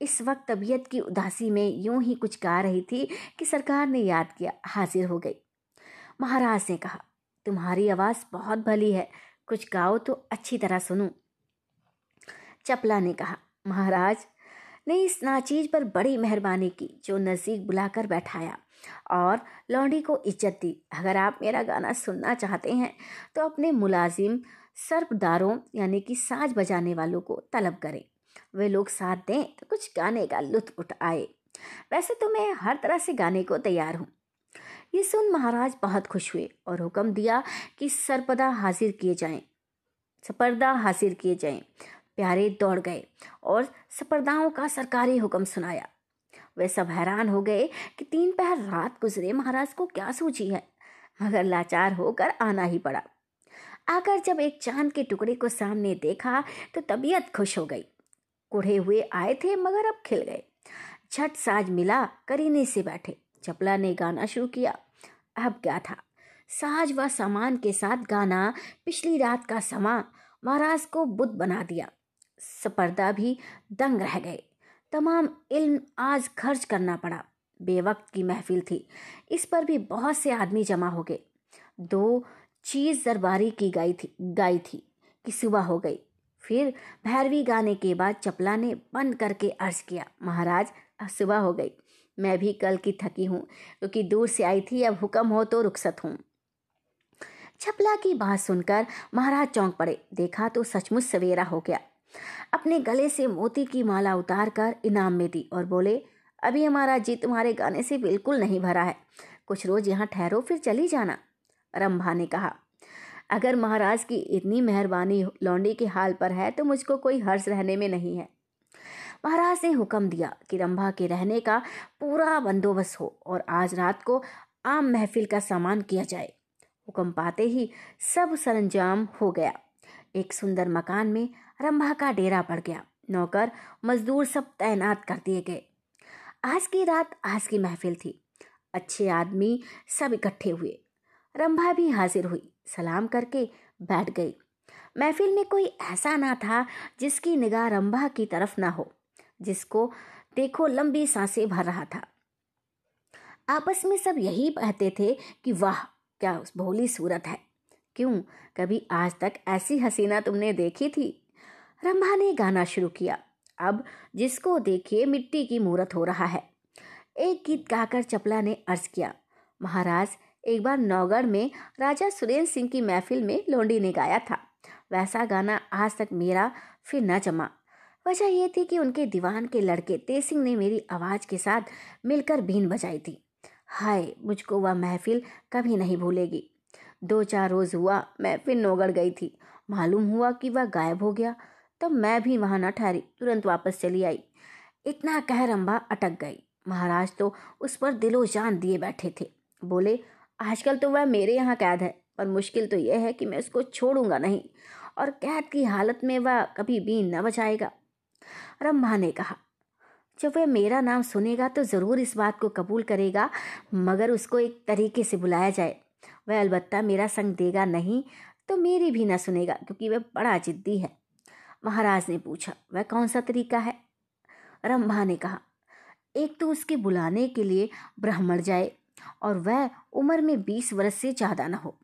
इस वक्त तबीयत की उदासी में यूँ ही कुछ गा रही थी कि सरकार ने याद किया, हाजिर हो गई। महाराज ने कहा तुम्हारी आवाज़ बहुत भली है। कुछ गाओ तो अच्छी तरह सुनूं। चपला ने कहा, महाराज, ने इस नाचीज पर बड़ी मेहरबानी की, जो नज़दीक बुलाकर बैठाया। और लौंडी को इज़्ज़त दी। अगर आप मेरा गाना सुनना चाहते हैं तो अपने मुलाजिम सर्पदारों, यानी कि साज बजाने वालों को तलब करें। वे लोग साथ दें तो कुछ गाने का लुत्फ उठाए वैसे तो मैं हर तरह से गाने को तैयार हूँ। ये सुन महाराज बहुत खुश हुए और हुक्म दिया कि सरपदा हाजिर किए जाएँ। सपर्दा हाजिर किए जाएँ। प्यारे दौड़ गए और सपर्दाओं का सरकारी हुक्म सुनाया। वे सब हैरान हो गए कि तीन पहर रात गुजरे महाराज को क्या सूझी है, मगर लाचार होकर आना ही पड़ा। आकर जब एक चाँद के टुकड़े को सामने देखा तो तबीयत खुश हो गई। कुढ़े हुए आए थे मगर अब खिल गए। छठ साज मिला, करीने से बैठे। चपला ने गाना शुरू किया। अब क्या था? साज व सामान के साथ गाना पिछली रात का समा महाराज को बुद्ध बना दिया। सपर्दा भी दंग रह गए। तमाम इल्म आज खर्च करना पड़ा। बेवक्त की महफिल थी। इस पर भी बहुत से आदमी जमा हो गए। दो चीज़ दरबारी की गाई थी गाई थी कि सुबह हो गई। फिर भैरवी गाने के बाद चपला ने बंद करके अर्ज़ किया, महाराज सुबह हो गई। मैं भी कल की थकी हूँ, क्योंकि दूर से आई थी, अब हुक्म हो तो रुखसत हूँ। छपला की बात सुनकर महाराज चौंक पड़े। देखा तो सचमुच सवेरा हो गया। अपने गले से मोती की माला उतार कर इनाम में दी और बोले, अभी हमारा जी तुम्हारे गाने से बिल्कुल नहीं भरा है। कुछ रोज यहाँ ठहरो, फिर चली जाना। रंभा ने कहा, अगर महाराज की इतनी मेहरबानी लौंडी के हाल पर है तो मुझको कोई हर्ष रहने में नहीं है। महाराज ने हुक्म दिया कि रंभा के रहने का पूरा बंदोबस्त हो और आज रात को आम महफिल का सामान किया जाए। हुक्म पाते ही सब सरंजाम हो गया। एक सुंदर मकान में रंभा का डेरा पड़ गया। नौकर, मजदूर सब तैनात कर दिए गए। आज की रात आज की महफिल थी। अच्छे आदमी सब इकट्ठे हुए। रंभा भी हाजिर हुई। सलाम करके बैठ गई। महफिल में कोई ऐसा ना था जिसकी निगाह रंभा की तरफ़ ना हो। जिसको देखो लंबी साँसें भर रहा था। आपस में सब यही कहते थे कि, वाह, क्या भोली सूरत है। क्यों? कभी आज तक ऐसी हसीना तुमने देखी थी? रंभा ने गाना शुरू किया। अब जिसको देखिए मिट्टी की मूरत हो रहा है। एक गीत गाकर चपला ने अर्ज़ किया। महाराज, एक बार नौगढ़ में राजा सुरेंद्र सिंह की महफिल में लोंडी ने गाया था। वैसा गाना आज तक मेरा फिर न जमा। वजह यह थी कि उनके दीवान के लड़के तेसिंह ने मेरी आवाज़ के साथ मिलकर बीन बजाई थी। हाय, मुझको वह महफिल कभी नहीं भूलेगी। दो चार रोज़ हुआ, मैं फिर नौगढ़ गई थी। मालूम हुआ कि वह गायब हो गया तब मैं भी वहाँ न ठहरी, तुरंत वापस चली आई। इतना कह रंबा अटक गई। महाराज तो उस पर दिलो जान दिए बैठे थे। बोले, आजकल तो वह मेरे यहाँ कैद है, पर मुश्किल तो यह है कि मैं उसको छोड़ूँगा नहीं, और कैद की हालत में वह कभी बीन न बचाएगा। रम्मा ने कहा, जब वह मेरा नाम सुनेगा तो ज़रूर इस बात को कबूल करेगा, मगर उसको एक तरीके से बुलाया जाए। वह अलबत्ता मेरा संग देगा नहीं तो मेरी भी ना सुनेगा, क्योंकि वह बड़ा जिद्दी है। महाराज ने पूछा, वह कौन सा तरीका है? रंभा ने कहा, एक तो उसके बुलाने के लिए ब्राह्मण जाए, और वह उम्र में बीस वर्ष से ज़्यादा ना हो।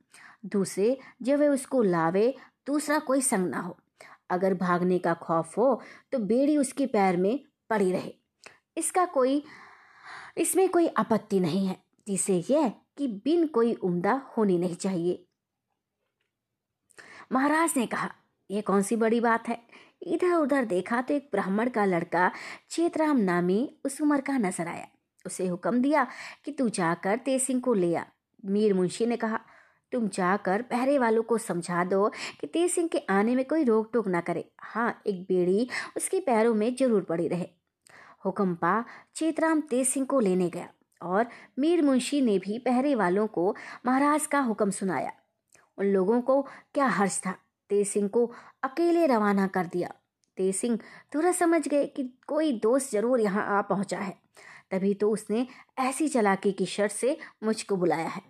दूसरे, जब वह उसको लावे, दूसरा कोई संग ना हो। अगर भागने का खौफ हो तो बेड़ी उसके पैर में पड़ी रहे। इसका कोई, इसमें कोई आपत्ति नहीं है, जिसे यह कि बिन कोई उम्दा होनी नहीं चाहिए। महाराज ने कहा, यह कौन सी बड़ी बात है? इधर उधर देखा तो एक ब्राह्मण का लड़का चेतराम नामी उस उम्र का नज़र आया। उसे हुक्म दिया कि तू जाकर तेज सिंह को ले आ। मीर मुंशी ने कहा तुम जाकर पहरे वालों को समझा दो कि तेज सिंह के आने में कोई रोक टोक ना करे। हाँ एक बेड़ी उसके पैरों में ज़रूर पड़ी रहे। हुक्म पा चेतराम तेसिंह को लेने गया और मीर मुंशी ने भी पहरे वालों को महाराज का हुक्म सुनाया। उन लोगों को क्या हर्ष था। तेज सिंह को अकेले रवाना कर दिया। तेज सिंह तुरंत समझ गए कि कोई दोस्त ज़रूर यहाँ आ पहुँचा है। तभी तो उसने ऐसी चलाकी की शर्त से मुझको बुलाया है।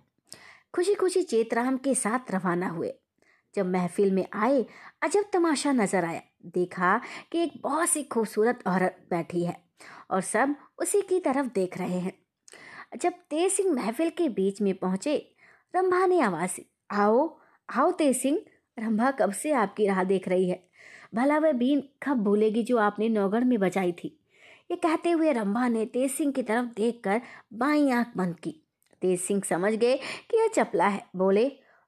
खुशी खुशी चेतराम के साथ रवाना हुए। जब महफिल में आए, अजब तमाशा नज़र आया। देखा कि एक बहुत सी खूबसूरत औरत बैठी है और सब उसी की तरफ़ देख रहे हैं। जब तेज सिंह महफिल के बीच में पहुँचे, रंभा ने आवाज़ दी, आओ आओ तेज सिंह, रंभा कब से आपकी राह देख रही है? भला वह बीन कब भूलेगी जो आपने नौगढ़ में बचाई थी? ये कहते हुए रंभा ने तेज सिंह की तरफ़ देखकर बाई आँख बंद की। तेज सिंह समझ गए कि यह चपला है। बोले,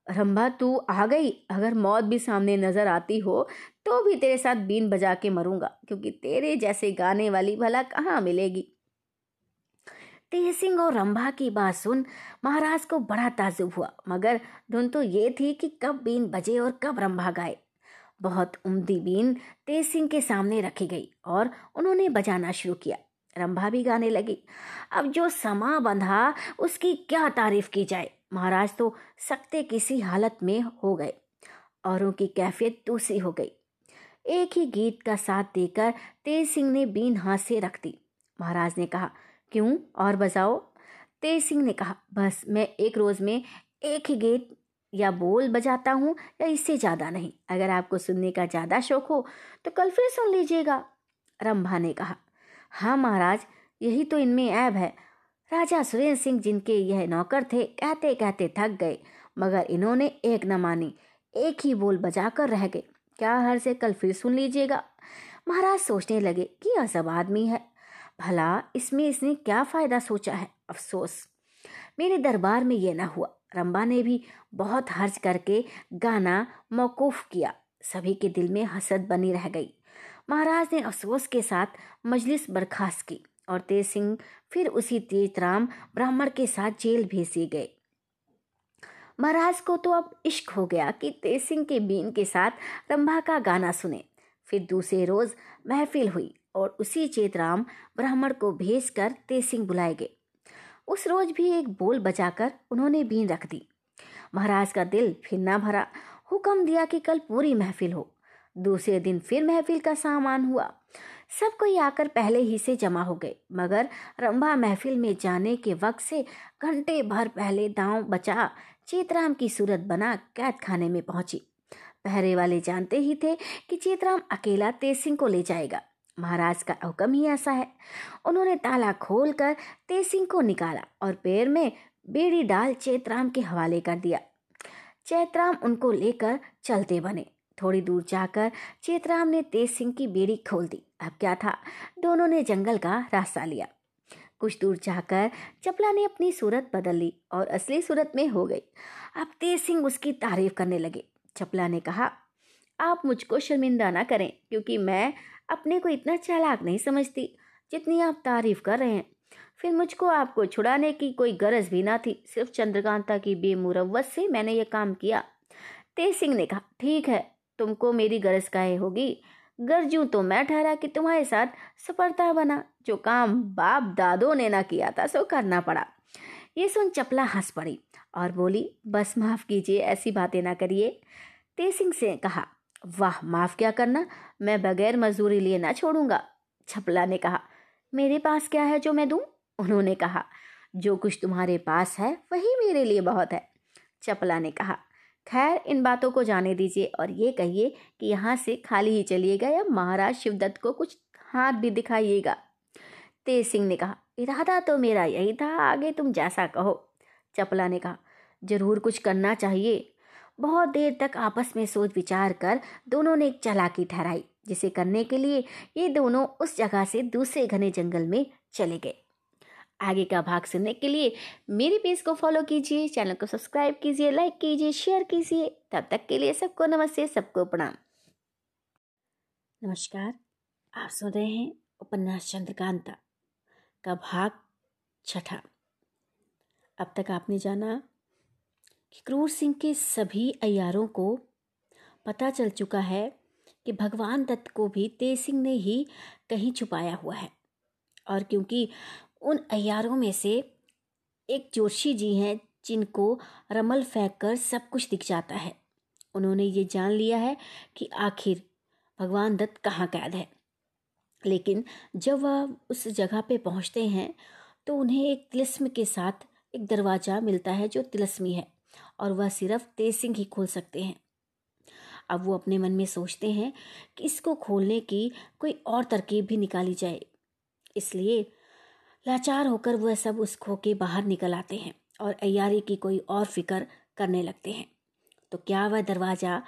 रंभा, तू आ गई? अगर मौत भी सामने नज़र आती हो तो भी तेरे साथ बीन बजा के मरूँगा, क्योंकि तेरे जैसे गाने वाली भला कहाँ मिलेगी? तेज सिंह और रंभा की बात सुन महाराज को बड़ा ताजुब हुआ, मगर धुन तो ये थी कि कब बीन बजे और कब रंभा गाए। बहुत उम्दी बीन तेज सिंह के सामने रखी गई और उन्होंने बजाना शुरू किया। रंभा भी गाने लगी। अब जो समा बंधा, उसकी क्या तारीफ़ की जाए? महाराज तो सकते किसी हालत में हो गए, औरों की कैफियत दूसरी हो गई। एक ही गीत का साथ देकर तेज सिंह ने बीन हाथ से रख दी। महाराज ने कहा, क्यों? और बजाओ। तेज सिंह ने कहा, बस मैं एक रोज में एक ही गीत या बोल बजाता हूँ या इससे ज़्यादा नहीं। अगर आपको सुनने का ज़्यादा शौक हो तो कल फिर सुन लीजिएगा। रंभा ने कहा हाँ महाराज, यही तो इनमें ऐब है। राजा सुरेंद्र सिंह जिनके यह नौकर थे कहते कहते थक गए, मगर इन्होंने एक न मानी, एक ही बोल बजाकर रह गए। क्या हर से कल फिर सुन लीजिएगा। महाराज सोचने लगे कि यह सब आदमी है। भला इसमें इसने क्या फ़ायदा सोचा है? अफसोस। मेरे दरबार में यह ना हुआ। रंबा ने भी बहुत हर्ज करके गाना मौकूफ किया। सभी के दिल में हसद बनी रह गई। महाराज ने अफसोस के साथ मजलिस बर्खास्त की और तेज सिंह फिर उसी तेजराम ब्राह्मण के साथ जेल भेजे गए। महाराज को तो अब इश्क हो गया कि तेज सिंह के बीन के साथ रंभा का गाना सुने। फिर दूसरे रोज महफिल हुई और उसी चेतराम ब्राह्मण को भेज कर तेज सिंह बुलाए गए। उस रोज भी एक बोल बजाकर उन्होंने बीन रख दी। महाराज का दिल फिर ना भरा। हुक्म दिया कि कल पूरी महफिल हो। दूसरे दिन फिर महफिल का सामान हुआ। सब कोई आकर पहले ही से जमा हो गए, मगर रंभा महफिल में जाने के वक्त से घंटे भर पहले दांव बचा, चेतराम की सूरत बना, कैद खाने में पहुँची। पहरे वाले जानते ही थे कि चेतराम अकेला तेज सिंह को ले जाएगा। महाराज का हुक्म ही ऐसा है। उन्होंने ताला खोलकर तेज सिंह को निकाला और पैर में बेड़ी डाल चेतराम के हवाले कर दिया। चैतराम उनको लेकर चलते बने। थोड़ी दूर जाकर चेतराम ने तेज सिंह की बेड़ी खोल दी। अब क्या था? दोनों ने जंगल का रास्ता लिया। कुछ दूर जाकर चपला ने अपनी सूरत बदल ली और असली सूरत में हो गई। अब तेज सिंह उसकी तारीफ़ करने लगे। चपला ने कहा, आप मुझको शर्मिंदा ना करें, क्योंकि मैं अपने को इतना चालाक नहीं समझती जितनी आप तारीफ़ कर रहे हैं। फिर मुझको आपको छुड़ाने की कोई गरज भी ना थी। सिर्फ़ चंद्रकांता की बेमुरवत से मैंने ये काम किया। तेज सिंह ने कहा, ठीक है तुमको मेरी गरज काहे होगी? गरजू तो मैं ठहरा कि तुम्हारे साथ सफलता बना। जो काम बाप दादों ने ना किया था, सो करना पड़ा। ये सुन चपला हंस पड़ी और बोली, बस माफ़ कीजिए, ऐसी बातें ना करिए। तेसिंग से कहा, वाह, माफ़ क्या करना? मैं बगैर मजदूरी लिए ना छोड़ूँगा। छपला ने कहा, मेरे पास क्या है जो मैं दूँ? उन्होंने कहा, जो कुछ तुम्हारे पास है, वही मेरे लिए बहुत है। चपला ने कहा खैर, इन बातों को जाने दीजिए और ये कहिए कि यहाँ से खाली ही चलिएगा या महाराज शिवदत्त को कुछ हाथ भी दिखाइएगा। तेज सिंह ने कहा, इरादा तो मेरा यही था, आगे तुम जैसा कहो। चपला ने कहा, ज़रूर कुछ करना चाहिए। बहुत देर तक आपस में सोच विचार कर दोनों ने एक चलाकी ठहराई, जिसे करने के लिए ये दोनों उस जगह से दूसरे घने जंगल में चले गए। आगे का भाग सुनने के लिए मेरे पेज को फॉलो कीजिए चैनल को सब्सक्राइब कीजिए लाइक कीजिए शेयर कीजिए। तब तक के लिए सबको नमस्ते, सबको प्रणाम। नमस्कार, आप सुन रहे हैं उपन्यास चंद्रकांता का भाग छठा। अब तक आपने जाना कि क्रूर सिंह के सभी अयारों को पता चल चुका है कि भगवान दत्त को भी तेज सिंह ने ही कहीं छुपाया हुआ है। और क्योंकि उन अयारों में से एक जोशी जी हैं जिनको रमल फेंक कर सब कुछ दिख जाता है। उन्होंने ये जान लिया है कि आखिर भगवान दत्त कहाँ कैद है। लेकिन जब वह उस जगह पे पहुँचते हैं तो उन्हें एक तिलस्म के साथ एक दरवाज़ा मिलता है जो तिलस्मी है और वह सिर्फ़ तेज सिंह ही खोल सकते हैं। अब वो अपने मन में सोचते हैं कि इसको खोलने की कोई और तरकीब भी निकाली जाए। इसलिए लाचार होकर वह सब उस खो के बाहर निकल आते हैं और अयारी की कोई और फ़िक्र करने लगते हैं। तो क्या वह दरवाज़ा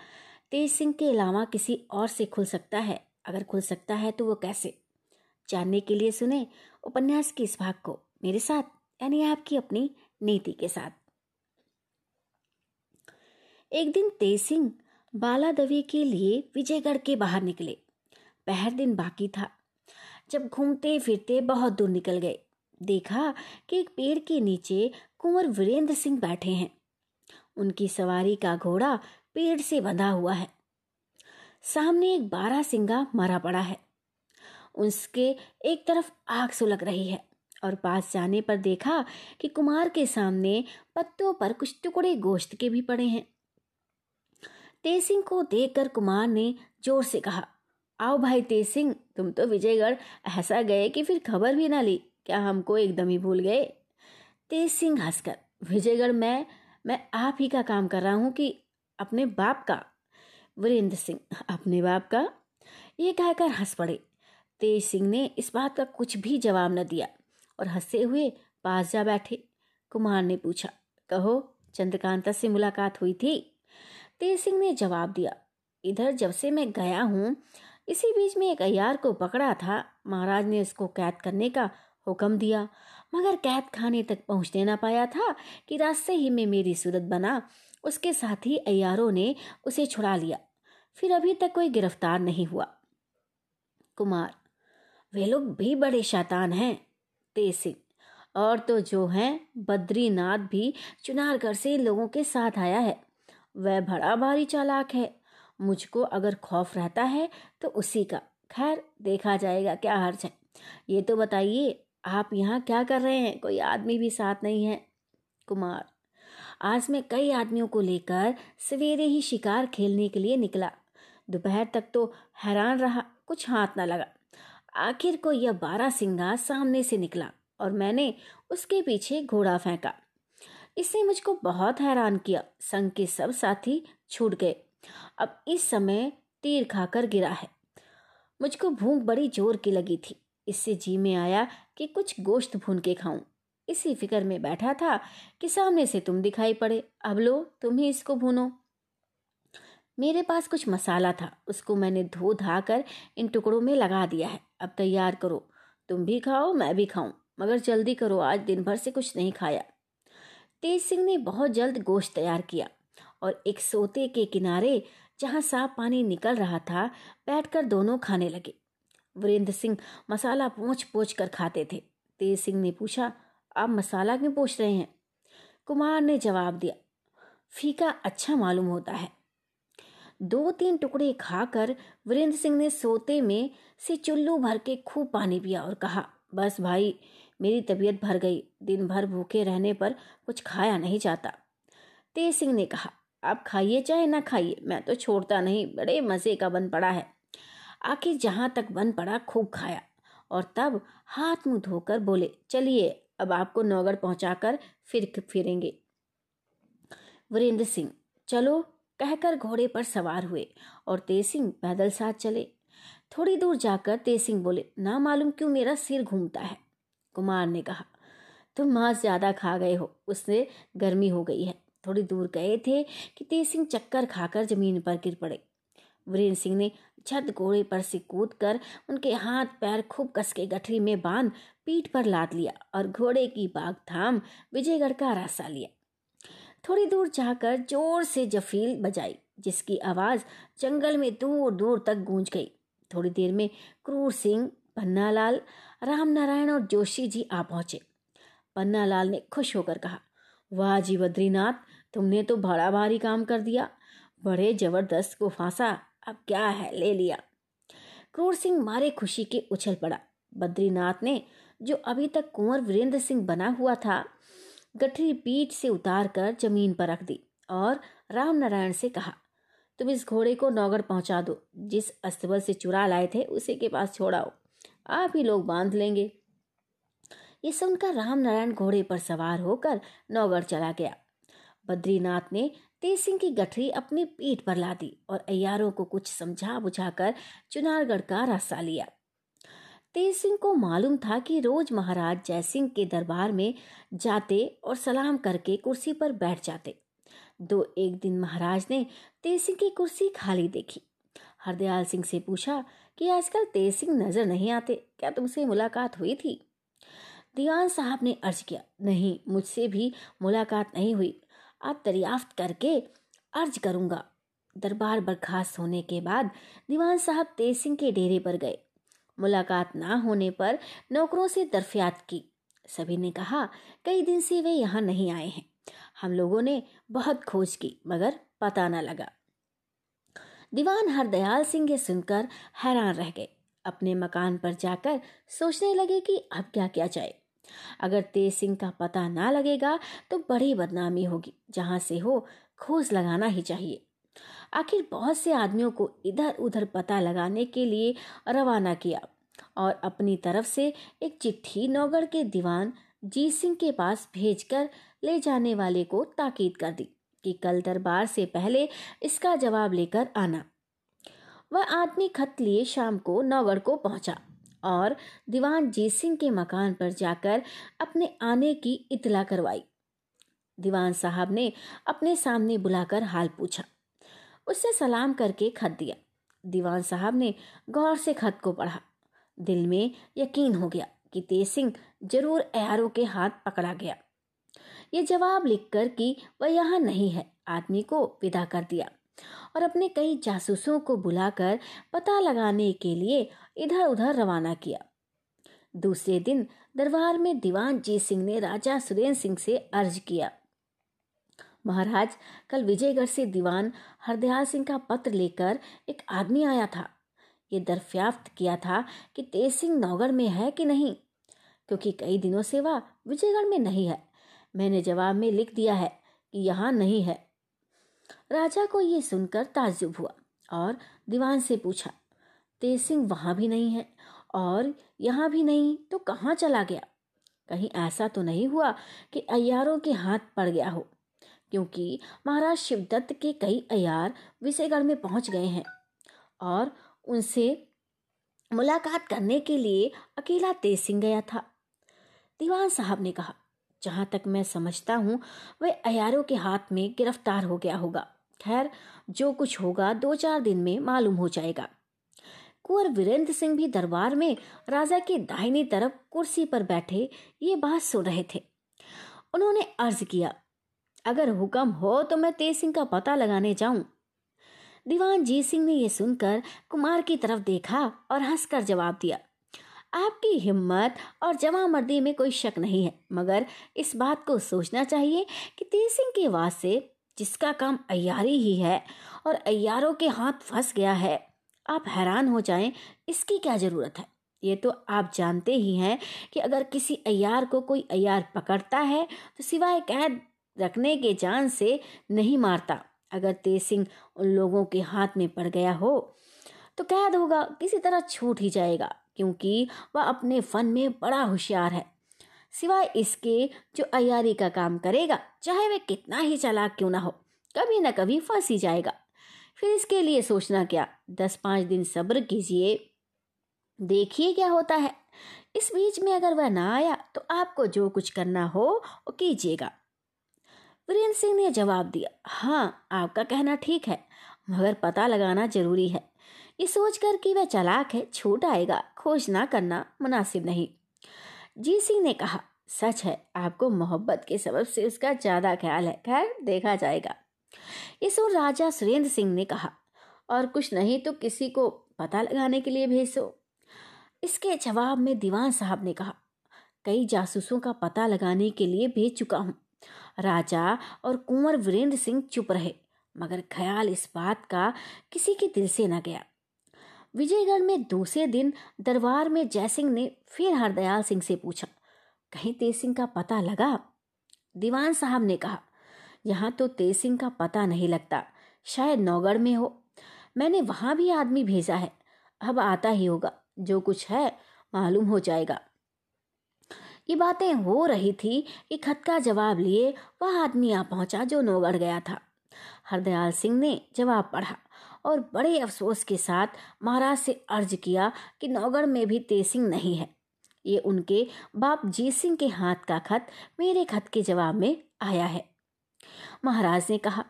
तेज सिंह के अलावा किसी और से खुल सकता है? अगर खुल सकता है तो वो कैसे? जानने के लिए सुने उपन्यास के इस भाग को मेरे साथ, यानी आपकी अपनी नीति के साथ। एक दिन तेज सिंह बालादवी के लिए विजयगढ़ के बाहर निकले। पहर दिन बाकी था। जब घूमते फिरते बहुत दूर निकल गए। देखा कि एक पेड़ के नीचे कुंवर वीरेंद्र सिंह बैठे हैं। उनकी सवारी का घोड़ा पेड़ से बंधा हुआ है। सामने एक बारह सिंगा मरा पड़ा है। उसके एक तरफ़ आग सुलग रही है और पास जाने पर देखा कि कुमार के सामने पत्तों पर कुछ टुकड़े गोश्त के भी पड़े हैं। तेज सिंह को देखकर कुमार ने ज़ोर से कहा आओ भाई तेज सिंह, तुम तो विजयगढ़, ऐसा गए कि फिर खबर भी ना ली, क्या हमको एकदम ही भूल गए? तेसिंह हंसकर, विजयगढ़ मैं मैं आप ही का काम कर रहा हूँ कि अपने बाप का। वीरेंद्र सिंह, अपने बाप का? ये कहकर हंस पड़े। तेज सिंह ने इस बात का कुछ भी जवाब न दिया और हँसते हुए पास जा बैठे। कुमार ने पूछा, कहो, चंद्रकांता से मुलाकात हुई थी? तेज सिंह ने जवाब दिया, इधर जब से मैं गया हूँ इसी बीच में एक अयार को पकड़ा था। महाराज ने उसको कैद करने का हुक्म दिया, मगर कैद खाने तक पहुँचने ना पाया था कि रास्ते ही में मेरी सूरत बना। उसके साथ ही अयारों ने उसे छुड़ा लिया। फिर अभी तक कोई गिरफ़्तार नहीं हुआ। कुमार, वे लोग भी बड़े शैतान हैं, तेज सिंह। और तो जो है, बद्रीनाथ भी चुनारगढ़ से लोगों के साथ आया है। वह बड़ा भारी चालाक है। मुझको अगर खौफ रहता है तो उसी का। खैर, देखा जाएगा क्या हर्ज है। ये तो बताइए, आप यहाँ क्या कर रहे हैं? कोई आदमी भी साथ नहीं है। कुमार, आज मैं कई आदमियों को लेकर सवेरे ही शिकार खेलने के लिए निकला। दोपहर तक तो हैरान रहा, कुछ हाथ ना लगा। आखिर को यह बारह सिंगा सामने से निकला और मैंने उसके पीछे घोड़ा फेंका। इसने मुझको बहुत हैरान किया। संघ के सब साथी छूट गए। अब इस समय तीर खाकर गिरा है। मुझको भूख बड़ी ज़ोर की लगी थी। इससे जी में आया कि कुछ गोश्त भून के खाऊं। इसी फ़िक्र में बैठा था कि सामने से तुम दिखाई पड़े। अब लो, तुम ही इसको भूनो। मेरे पास कुछ मसाला था। उसको मैंने धो धा कर इन टुकड़ों में लगा दिया है। अब तैयार करो। तुम भी खाओ, मैं भी खाऊं। मगर जल्दी करो, आज दिन भर से कुछ नहीं खाया। तेज सिंह ने बहुत जल्द गोश्त तैयार किया। और एक सोते के किनारे, जहाँ साफ़ पानी निकल रहा था, बैठकर दोनों खाने लगे। वीरेंद्र सिंह मसाला पोंछ पोछ कर खाते थे। तेज सिंह ने पूछा, आप मसाला क्यों पोछ रहे हैं? कुमार ने जवाब दिया, फीका अच्छा मालूम होता है। दो तीन टुकड़े खाकर वीरेंद्र सिंह ने सोते में से चुल्लू भर के खूब पानी पिया और कहा, बस भाई, मेरी तबीयत भर गई। दिन भर भूखे रहने पर कुछ खाया नहीं जाता। तेज सिंह ने कहा आप खाइए चाहे ना खाइए, मैं तो छोड़ता नहीं, बड़े मज़े का बन पड़ा है। आखिर जहाँ तक बन पड़ा, खूब खाया और तब हाथ मुँह धोकर बोले, चलिए, अब आपको नौगढ़ पहुंचाकर फिर फिरेंगे। वीरेंद्र सिंह, चलो, कहकर घोड़े पर सवार हुए और तेज सिंह पैदल साथ चले। थोड़ी दूर जाकर तेज सिंह बोले, ना मालूम क्यों मेरा सिर घूमता है? कुमार ने कहा, तुम मांस ज़्यादा खा गए हो, उससे गर्मी हो गई है। थोड़ी दूर गए थे कि तेज सिंह चक्कर खाकर ज़मीन पर गिर पड़े। वीरेंद्र सिंह ने छत घोड़े पर से कूद कर उनके हाथ पैर खूब कस के गठरी में बाँध पीठ पर लाद लिया और घोड़े की बाग थाम विजयगढ़ का रास्ता लिया। थोड़ी दूर जाकर ज़ोर से जफील बजाई, जिसकी आवाज़ जंगल में दूर दूर तक गूंज गई। थोड़ी देर में क्रूर सिंह, पन्नालाल राम नारायण और जोशी जी आ पहुँचे। पन्नालाल ने खुश होकर कहा, वाह जी बद्रीनाथ तुमने तो बड़ा भारी काम कर दिया। बड़े ज़बरदस्त को फांसा अब क्या है? ले लिया। क्रूर सिंह मारे खुशी के उछल पड़ा। बद्रीनाथ ने, जो अभी तक कुंवर वीरेंद्र सिंह बना हुआ था, गठरी पीठ से उतार कर ज़मीन पर रख दी और राम नारायण से कहा, तुम इस घोड़े को नौगढ़ पहुँचा दो। जिस अस्तबल से चुरा लाए थे, उसी के पास छोड़ाओ आप ही लोग बाँध लेंगे। ये सुनकर राम नारायण घोड़े पर सवार होकर नौगढ़ चला गया। बद्रीनाथ ने तेज सिंह की गठरी अपनी पीठ पर ला दी और अयारों को कुछ समझा बुझाकर चुनारगढ़ का रास्ता लिया। तेज सिंह को मालूम था कि रोज महाराज जयसिंह के दरबार में जाते और सलाम करके कुर्सी पर बैठ जाते। दो एक दिन महाराज ने तेज सिंह की कुर्सी खाली देखी। हरदयाल सिंह से पूछा कि आजकल तेज सिंह नज़र नहीं आते, क्या तुमसे मुलाकात हुई थी? दीवान साहब ने अर्ज़ किया, नहीं, मुझसे भी मुलाकात नहीं हुई। अब दरियाफ्त करके अर्ज़ करूँगा। दरबार बर्खास्त होने के बाद दीवान साहब तेज सिंह के डेरे पर गए। मुलाकात ना होने पर नौकरों से दरफियात की। सभी ने कहा, कई दिन से वे यहाँ नहीं आए हैं। हम लोगों ने बहुत खोज की, मगर पता न लगा दीवान हरदयाल सिंह ये सुनकर हैरान रह गए। अपने मकान पर जाकर सोचने लगे कि अब क्या किया जाए। अगर तेज सिंह का पता ना लगेगा तो बड़ी बदनामी होगी। जहाँ से हो, खोज लगाना ही चाहिए। आखिर बहुत से आदमियों को इधर उधर पता लगाने के लिए रवाना किया और अपनी तरफ़ से एक चिट्ठी नौगढ़ के दीवान जीत सिंह के पास भेजकर ले जाने वाले को ताकीद कर दी कि कल दरबार से पहले इसका जवाब लेकर आना। वह आदमी खत लिए शाम को नौगढ़ को पहुँचा। और दीवान जीत सिंह के मकान पर जाकर अपने आने की इतला करवाई। दीवान साहब ने अपने सामने बुलाकर हाल पूछा। उससे सलाम करके खत दिया। दीवान साहब ने गौर से खत को पढ़ा। दिल में यकीन हो गया कि तेज सिंह ज़रूर अयारों के हाथ पकड़ा गया। ये जवाब लिखकर कि वह यहाँ नहीं है, आदमी को विदा कर दिया और अपने कई जासूसों को बुलाकर पता लगाने के लिए इधर उधर रवाना किया। दूसरे दिन दरबार में दीवान जीत सिंह ने राजा सुरेंद्र सिंह से अर्ज़ किया। महाराज, कल विजयगढ़ से दीवान हरदयाल सिंह का पत्र लेकर एक आदमी आया था। ये दरफ्याफ्त किया था कि तेज सिंह नौगढ़ में है कि नहीं, क्योंकि कई दिनों से वह विजयगढ़ में नहीं है। मैंने जवाब में लिख दिया है कि यहाँ नहीं है। राजा को ये सुनकर ताज्जुब हुआ और दीवान से पूछा तेज सिंह वहाँ भी नहीं है और यहाँ भी नहीं तो कहाँ चला गया? कहीं ऐसा तो नहीं हुआ कि अयारों के हाथ पड़ गया हो, क्योंकि महाराज शिवदत्त के कई अयार विजयगढ़ में पहुँच गए हैं और उनसे मुलाकात करने के लिए अकेला तेज सिंह गया था। दीवान साहब ने कहा, जहाँ तक मैं समझता हूँ वह अयारों के हाथ में गिरफ़्तार हो गया होगा। खैर, जो कुछ होगा दो चार दिन में मालूम हो जाएगा। कुंवर वीरेंद्र सिंह भी दरबार में राजा की दाहिनी तरफ़ कुर्सी पर बैठे ये बात सुन रहे थे। उन्होंने अर्ज़ किया, अगर हुक्म हो तो मैं तेज सिंह का पता लगाने जाऊँ। दीवान जीत सिंह ने यह सुनकर कुमार की तरफ़ देखा और हंसकर जवाब दिया, आपकी हिम्मत और जमा मर्दी में कोई शक नहीं है, मगर इस बात को सोचना चाहिए कि तेज सिंह के वास्ते जिसका काम अयारी ही है और अयारों के हाथ फंस गया है आप हैरान हो जाएँ, इसकी क्या ज़रूरत है? ये तो आप जानते ही हैं कि अगर किसी अयार को कोई अयार पकड़ता है तो सिवाय कैद रखने के जान से नहीं मारता। अगर तेज सिंह उन लोगों के हाथ में पड़ गया हो तो कैद होगा, किसी तरह छूट ही जाएगा, क्योंकि वह अपने फन में बड़ा होशियार है। सिवाय इसके, जो अयारी का काम करेगा, चाहे वह कितना ही चालाक क्यों ना हो, कभी ना कभी फंस ही जाएगा। फिर इसके लिए सोचना क्या? दस पाँच दिन सब्र कीजिए। देखिए क्या होता है। इस बीच में अगर वह ना आया तो आपको जो कुछ करना हो, वो कीजिएगा। वीरेंद्र सिंह ने जवाब दिया हाँ आपका कहना ठीक है, मगर पता लगाना ज़रूरी है। ये सोचकर कि वह चलाक है छूट आएगा, खोज ना करना, मुनासिब नहीं। जी सिंह ने कहा, सच है, आपको मोहब्बत के सबब से उसका ज़्यादा ख्याल है। खैर, देखा जाएगा। ये सुन राजा सुरेंद्र सिंह ने कहा, और कुछ नहीं तो किसी को पता लगाने के लिए भेजो। इसके जवाब में दीवान साहब ने कहा, कई जासूसों का पता लगाने के लिए भेज चुका हूँ। राजा और कुंवर वीरेंद्र सिंह चुप रहे, मगर ख्याल इस बात का किसी के दिल से न गया। विजयगढ़ में दूसरे दिन दरबार में जयसिंह ने फिर हरदयाल सिंह से पूछा, कहीं तेज सिंह का पता लगा? दीवान साहब ने कहा यहाँ तो तेज सिंह का पता नहीं लगता। शायद नौगढ़ में हो। मैंने वहाँ भी आदमी भेजा है। अब आता ही होगा। जो कुछ है, मालूम हो जाएगा। ये बातें हो रही थी। कि खत का जवाब लिए वह आदमी आ पहुँचा जो नौगढ़ गया था। हरदयाल सिंह ने जवाब पढ़ा और बड़े अफसोस के साथ महाराज से अर्ज़ किया कि नौगढ़ में भी तेज सिंह नहीं है। ये उनके बाप जीत सिंह के हाथ का खत मेरे खत के जवाब में आया है। महाराज ने कहा,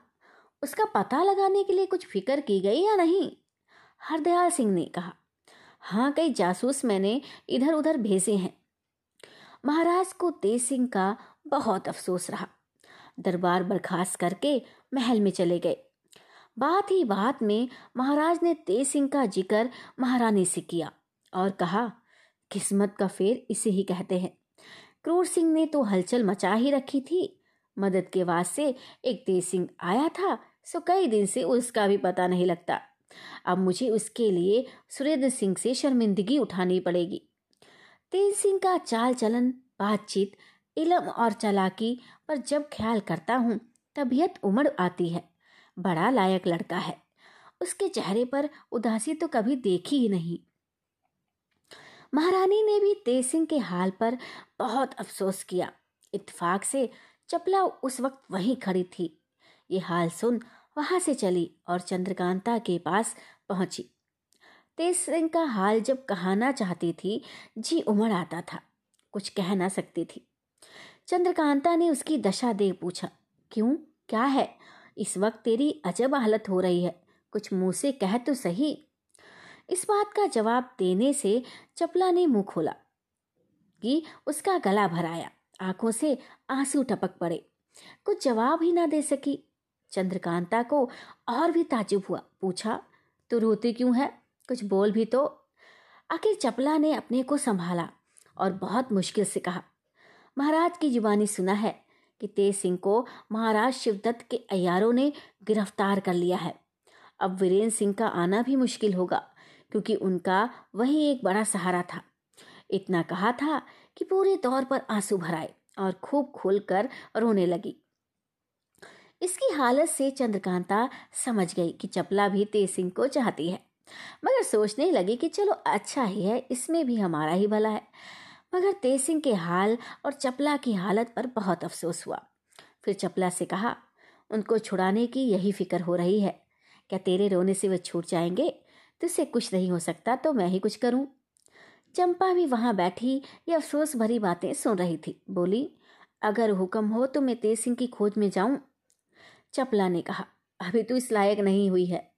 उसका पता लगाने के लिए कुछ फ़िक्र की गई या नहीं? हरदयाल सिंह ने कहा हाँ कई जासूस मैंने इधर उधर भेजे हैं। महाराज को तेज सिंह का बहुत अफसोस रहा। दरबार बर्खास्त करके महल में चले गए। बात ही बात में महाराज ने तेज सिंह का ज़िक्र महारानी से किया और कहा, किस्मत का फेर इसे ही कहते हैं। क्रूर सिंह ने तो हलचल मचा ही रखी थी। मदद के वास्ते एक तेज सिंह आया था, सो कई दिन से उसका भी पता नहीं लगता। अब मुझे उसके लिए सुरेंद्र सिंह से शर्मिंदगी उठानी पड़ेगी। तेज सिंह का चाल चलन बातचीत, इलम और चलाकी पर जब ख्याल करता हूँ, तबीयत उमड़ आती है। बड़ा लायक लड़का है। उसके चेहरे पर उदासी तो कभी देखी ही नहीं। महारानी ने भी तेज सिंह के हाल पर बहुत अफसोस किया। इत्तेफाक से चपला उस वक्त वहीं खड़ी थी। ये हाल सुन वहाँ से चली और चंद्रकांता के पास पहुँची। तेज सिंह का हाल जब कहना चाहती थी, जी उमड़ आता था। कुछ कह ना सकती थी। चंद्रकांता ने उसकी दशा देख पूछा, क्यों? क्या है? इस वक्त तेरी अजब हालत हो रही है। कुछ मुँह से कह तो सही? इस बात का जवाब देने से चपला ने मुँह खोला कि उसका गला भराया आँखों से आँसू टपक पड़े। कुछ जवाब ही ना दे सकी। चंद्रकांता को और भी ताजुब हुआ। पूछा, तू रोती क्यों है? कुछ बोल भी तो। आखिर चपला ने अपने को संभाला और बहुत मुश्किल से कहा, महाराज की जुबानी सुना है कि तेज सिंह को महाराज शिवदत्त के अयारों ने गिरफ़्तार कर लिया है। अब वीरेंद्र सिंह का आना भी मुश्किल होगा, क्योंकि उनका वही एक बड़ा सहारा था। इतना कहा था कि पूरे तौर पर आँसू भराए और खूब खुलकर रोने लगी। इसकी हालत से चंद्रकांता समझ गई कि चपला भी तेज सिंह को चाहती है। मगर सोचने लगी कि चलो अच्छा ही है, इसमें भी हमारा ही भला है। मगर तेज सिंह के हाल और चपला की हालत पर बहुत अफसोस हुआ। फिर चपला से कहा, उनको छुड़ाने की यही फ़िक्र हो रही है। क्या तेरे रोने से वह छूट जाएँगे? तुझसे कुछ नहीं हो सकता तो मैं ही कुछ करूँ। चंपा भी वहाँ बैठी ये अफसोस भरी बातें सुन रही थी। बोली, अगर हुक्म हो तो मैं तेज सिंह की खोज में जाऊँ? चपला ने कहा, अभी तू इस लायक नहीं हुई है।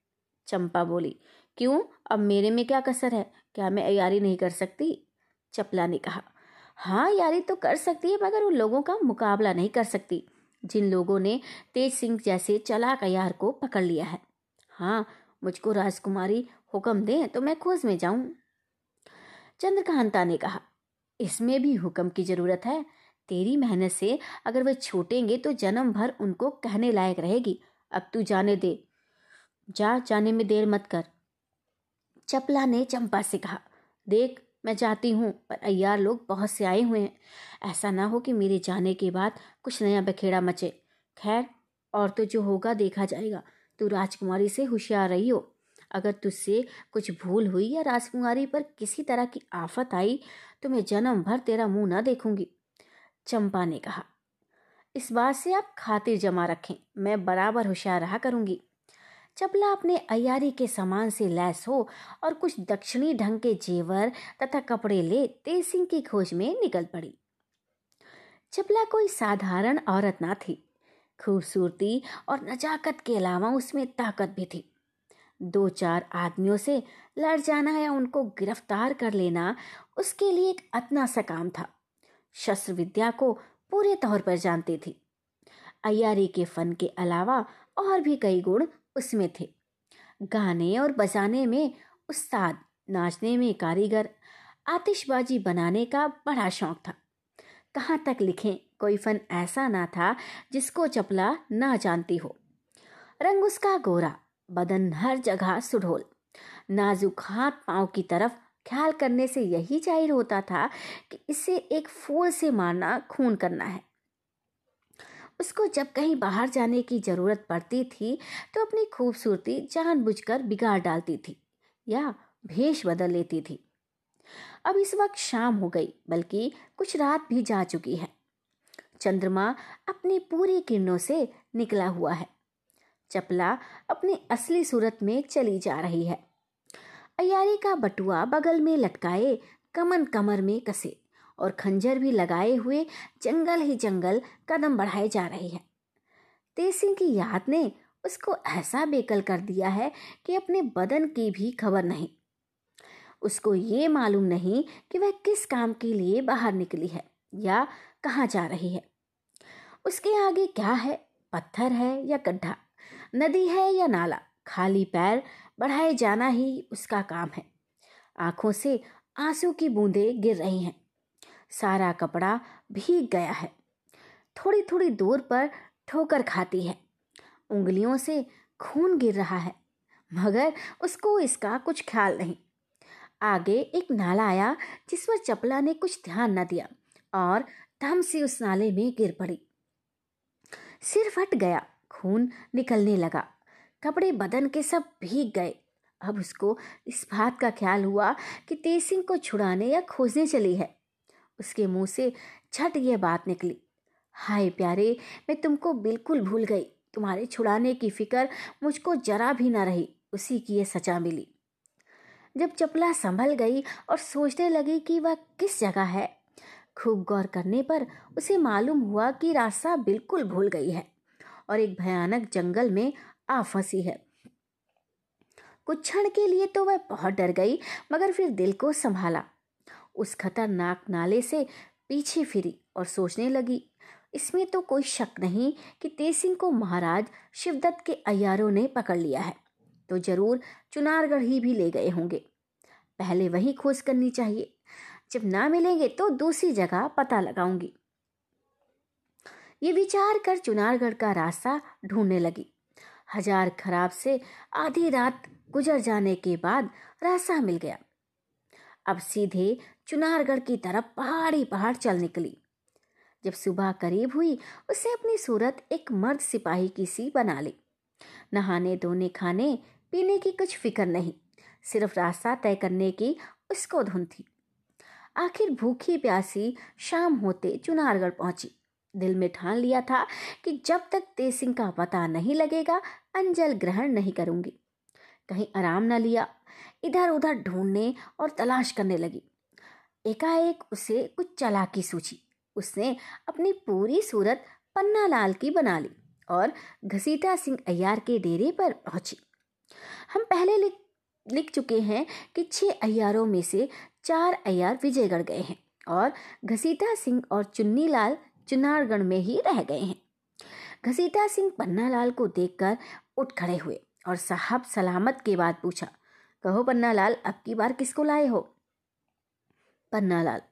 चंपा बोली, क्यों? अब मेरे में क्या कसर है? क्या मैं यारी नहीं कर सकती? चपला ने कहा हाँ यारी तो कर सकती है, मगर उन लोगों का मुकाबला नहीं कर सकती, जिन लोगों ने तेज सिंह जैसे चलाक अयार को पकड़ लिया है। हाँ मुझको राजकुमारी हुक्म दें तो मैं खोज में जाऊँ। चंद्रकांता ने कहा, इसमें भी हुक्म की ज़रूरत है। तेरी मेहनत से अगर वे छूटेंगे तो जन्म भर उनको कहने लायक रहेगी। अब तू जाने दे। जा, जाने में देर मत कर। चपला ने चंपा से कहा, देख, मैं जाती हूँ, पर अयार लोग बहुत से आए हुए हैं। ऐसा ना हो कि मेरे जाने के बाद कुछ नया बखेड़ा मचे। खैर, और तो जो होगा देखा जाएगा। तू राजकुमारी से होशियार रही हो। अगर तुझसे कुछ भूल हुई या राजकुमारी पर किसी तरह की आफत आई तो मैं जन्म भर तेरा मुँह ना देखूँगी। चंपा ने कहा, इस बात से आप खातिर जमा रखें, मैं बराबर होशियार रहा करूँगी। चपला अपने अयारी के सामान से लैस हो और कुछ दक्षिणी ढंग के जेवर तथा कपड़े ले तेज सिंह की खोज में निकल पड़ी। चपला कोई साधारण औरत ना थी। खूबसूरती और नजाकत के अलावा उसमें ताकत भी थी। दो चार आदमियों से लड़ जाना या उनको गिरफ़्तार कर लेना, उसके लिए एक अतना सा काम था। शस्त्र विद्या को पूरे तौर पर जानती थी। अयारी के फन के अलावा और भी कई गुण उसमें थे। गाने और बजाने में उस्ताद, नाचने में कारीगर, आतिशबाजी बनाने का बड़ा शौक था। कहाँ तक लिखें, कोई फन ऐसा ना था जिसको चपला ना जानती हो। रंग उसका गोरा बदन हर जगह सुढोल। नाजुक हाथ पाँव की तरफ़ ख्याल करने से यही ज़ाहिर होता था कि इसे एक फूल से मारना, खून करना है। उसको जब कहीं बाहर जाने की ज़रूरत पड़ती थी तो अपनी खूबसूरती जानबूझकर बिगाड़ डालती थी या भेष बदल लेती थी। अब इस वक्त शाम हो गई, बल्कि कुछ रात भी जा चुकी है। चंद्रमा अपनी पूरी किरणों से निकला हुआ है। चपला अपनी असली सूरत में चली जा रही है। अयारी का बटुआ बगल में लटकाए कमन कमर में कसे और खंजर भी लगाए हुए जंगल ही जंगल कदम बढ़ाए जा रही है। तेज सिंह की याद ने उसको ऐसा बेकल कर दिया है कि अपने बदन की भी खबर नहीं। उसको ये मालूम नहीं कि वह किस काम के लिए बाहर निकली है या कहाँ जा रही है। उसके आगे क्या है? पत्थर है या गड्ढा? नदी है या नाला, खाली पैर बढ़ाए जाना ही उसका काम है। आँखों से आँसू की बूंदें गिर रही हैं। सारा कपड़ा भीग गया है। थोड़ी थोड़ी दूर पर ठोकर खाती है। उंगलियों से खून गिर रहा है, मगर उसको इसका कुछ ख्याल नहीं। आगे एक नाला आया जिस पर चपला ने कुछ ध्यान न दिया और धम से उस नाले में गिर पड़ी। सिर फट गया। खून निकलने लगा। कपड़े बदन के सब भीग गए। अब उसको इस बात का ख्याल हुआ कि तेज सिंह को छुड़ाने या खोजने चली है। उसके मुँह से झट ये बात निकली। हाय प्यारे, मैं तुमको बिल्कुल भूल गई। तुम्हारे छुड़ाने की फ़िक्र मुझको जरा भी ना रही। उसी की यह सजा मिली। जब चपला संभल गई और सोचने लगी कि वह किस जगह है, खूब गौर करने पर उसे मालूम हुआ कि रास्ता बिल्कुल भूल गई है। और एक भयानक जंगल में आ फंसी है। कुछ क्षण के लिए तो वह बहुत डर गई, मगर फिर दिल को संभाला। उस खतरनाक नाले से पीछे फिरी और सोचने लगी, इसमें तो कोई शक नहीं कि तेज सिंह को महाराज शिवदत्त के अयारों ने पकड़ लिया है तो ज़रूर चुनारगढ़ ही भी ले गए होंगे। पहले वही खोज करनी चाहिए, जब ना मिलेंगे तो दूसरी जगह पता लगाऊँगी। ये विचार कर चुनारगढ़ का रास्ता ढूँढने लगी। हज़ार खराब से आधी रात गुजर जाने के बाद रास्ता मिल गया। अब सीधे चुनारगढ़ की तरफ़ पहाड़ी पहाड़ चल निकली। जब सुबह करीब हुई, उसे अपनी सूरत एक मर्द सिपाही की सी बना ली। नहाने धोने खाने पीने की कुछ फ़िक्र नहीं, सिर्फ़ रास्ता तय करने की उसको धुन थी। आखिर भूखी प्यासी शाम होते चुनारगढ़ पहुँची। दिल में ठान लिया था कि जब तक तेज सिंह का पता नहीं लगेगा, अंजल ग्रहण नहीं करूँगी। कहीं आराम न लिया। इधर उधर ढूँढने और तलाश करने लगी। एकाएक उसे कुछ चालाकी सूझी। उसने अपनी पूरी सूरत पन्ना लाल की बना ली और घसीटा सिंह अय्यार के डेरे पर पहुँची। हम पहले लिख लिख चुके हैं कि छह अय्यारों में से चार अय्यार विजयगढ़ गए हैं और घसीटा सिंह और चुन्नी लाल चुनारगढ़ में ही रह गए हैं। घसीटा सिंह पन्ना लाल को देखकर उठ खड़े हुए और साहब सलामत के बाद पूछा, कहो पन्ना लाल अब की बार किसको लाए हो? पन्ना लाल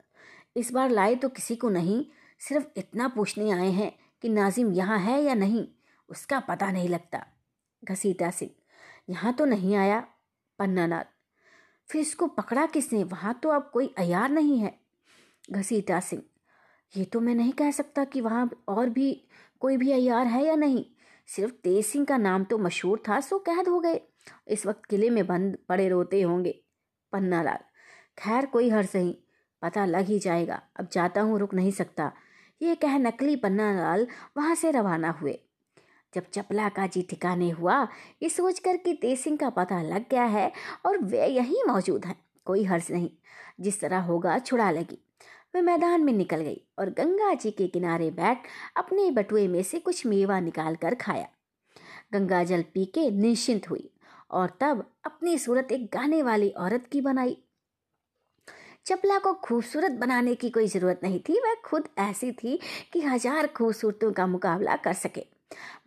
इस बार लाए तो किसी को नहीं, सिर्फ़ इतना पूछने आए हैं कि नाजिम यहाँ है या नहीं, उसका पता नहीं लगता। घसीटा सिंह, यहाँ तो नहीं आया? पन्ना लाल फिर इसको पकड़ा किसने? वहाँ तो अब कोई अयार नहीं है। घसीटा सिंह ये तो मैं नहीं कह सकता कि वहाँ और भी कोई भी अयार है या नहीं। सिर्फ़ तेज सिंह का नाम तो मशहूर था, सो कैद हो गए। इस वक्त किले में बंद पड़े रोते होंगे, पन्ना लाल। खैर, कोई हर सही पता लग ही जाएगा। अब जाता हूँ, रुक नहीं सकता। ये कह नकली पन्ना लाल वहाँ से रवाना हुए। जब चपला का जी ठिकाने हुआ, ये सोचकर कि तेज सिंह का पता लग गया है और वे यहीं मौजूद हैं, कोई हर्ज नहीं। जिस तरह होगा, छुड़ा लगी। वे मैदान में निकल गई और गंगा जी के किनारे बैठ अपने बटुए में से कुछ मेवा निकाल कर खाया। गंगा जल पी के निश्चिंत हुई और तब अपनी सूरत एक गाने वाली औरत की बनाई। चपला को खूबसूरत बनाने की कोई ज़रूरत नहीं थी, वह खुद ऐसी थी कि हज़ार खूबसूरतों का मुकाबला कर सके।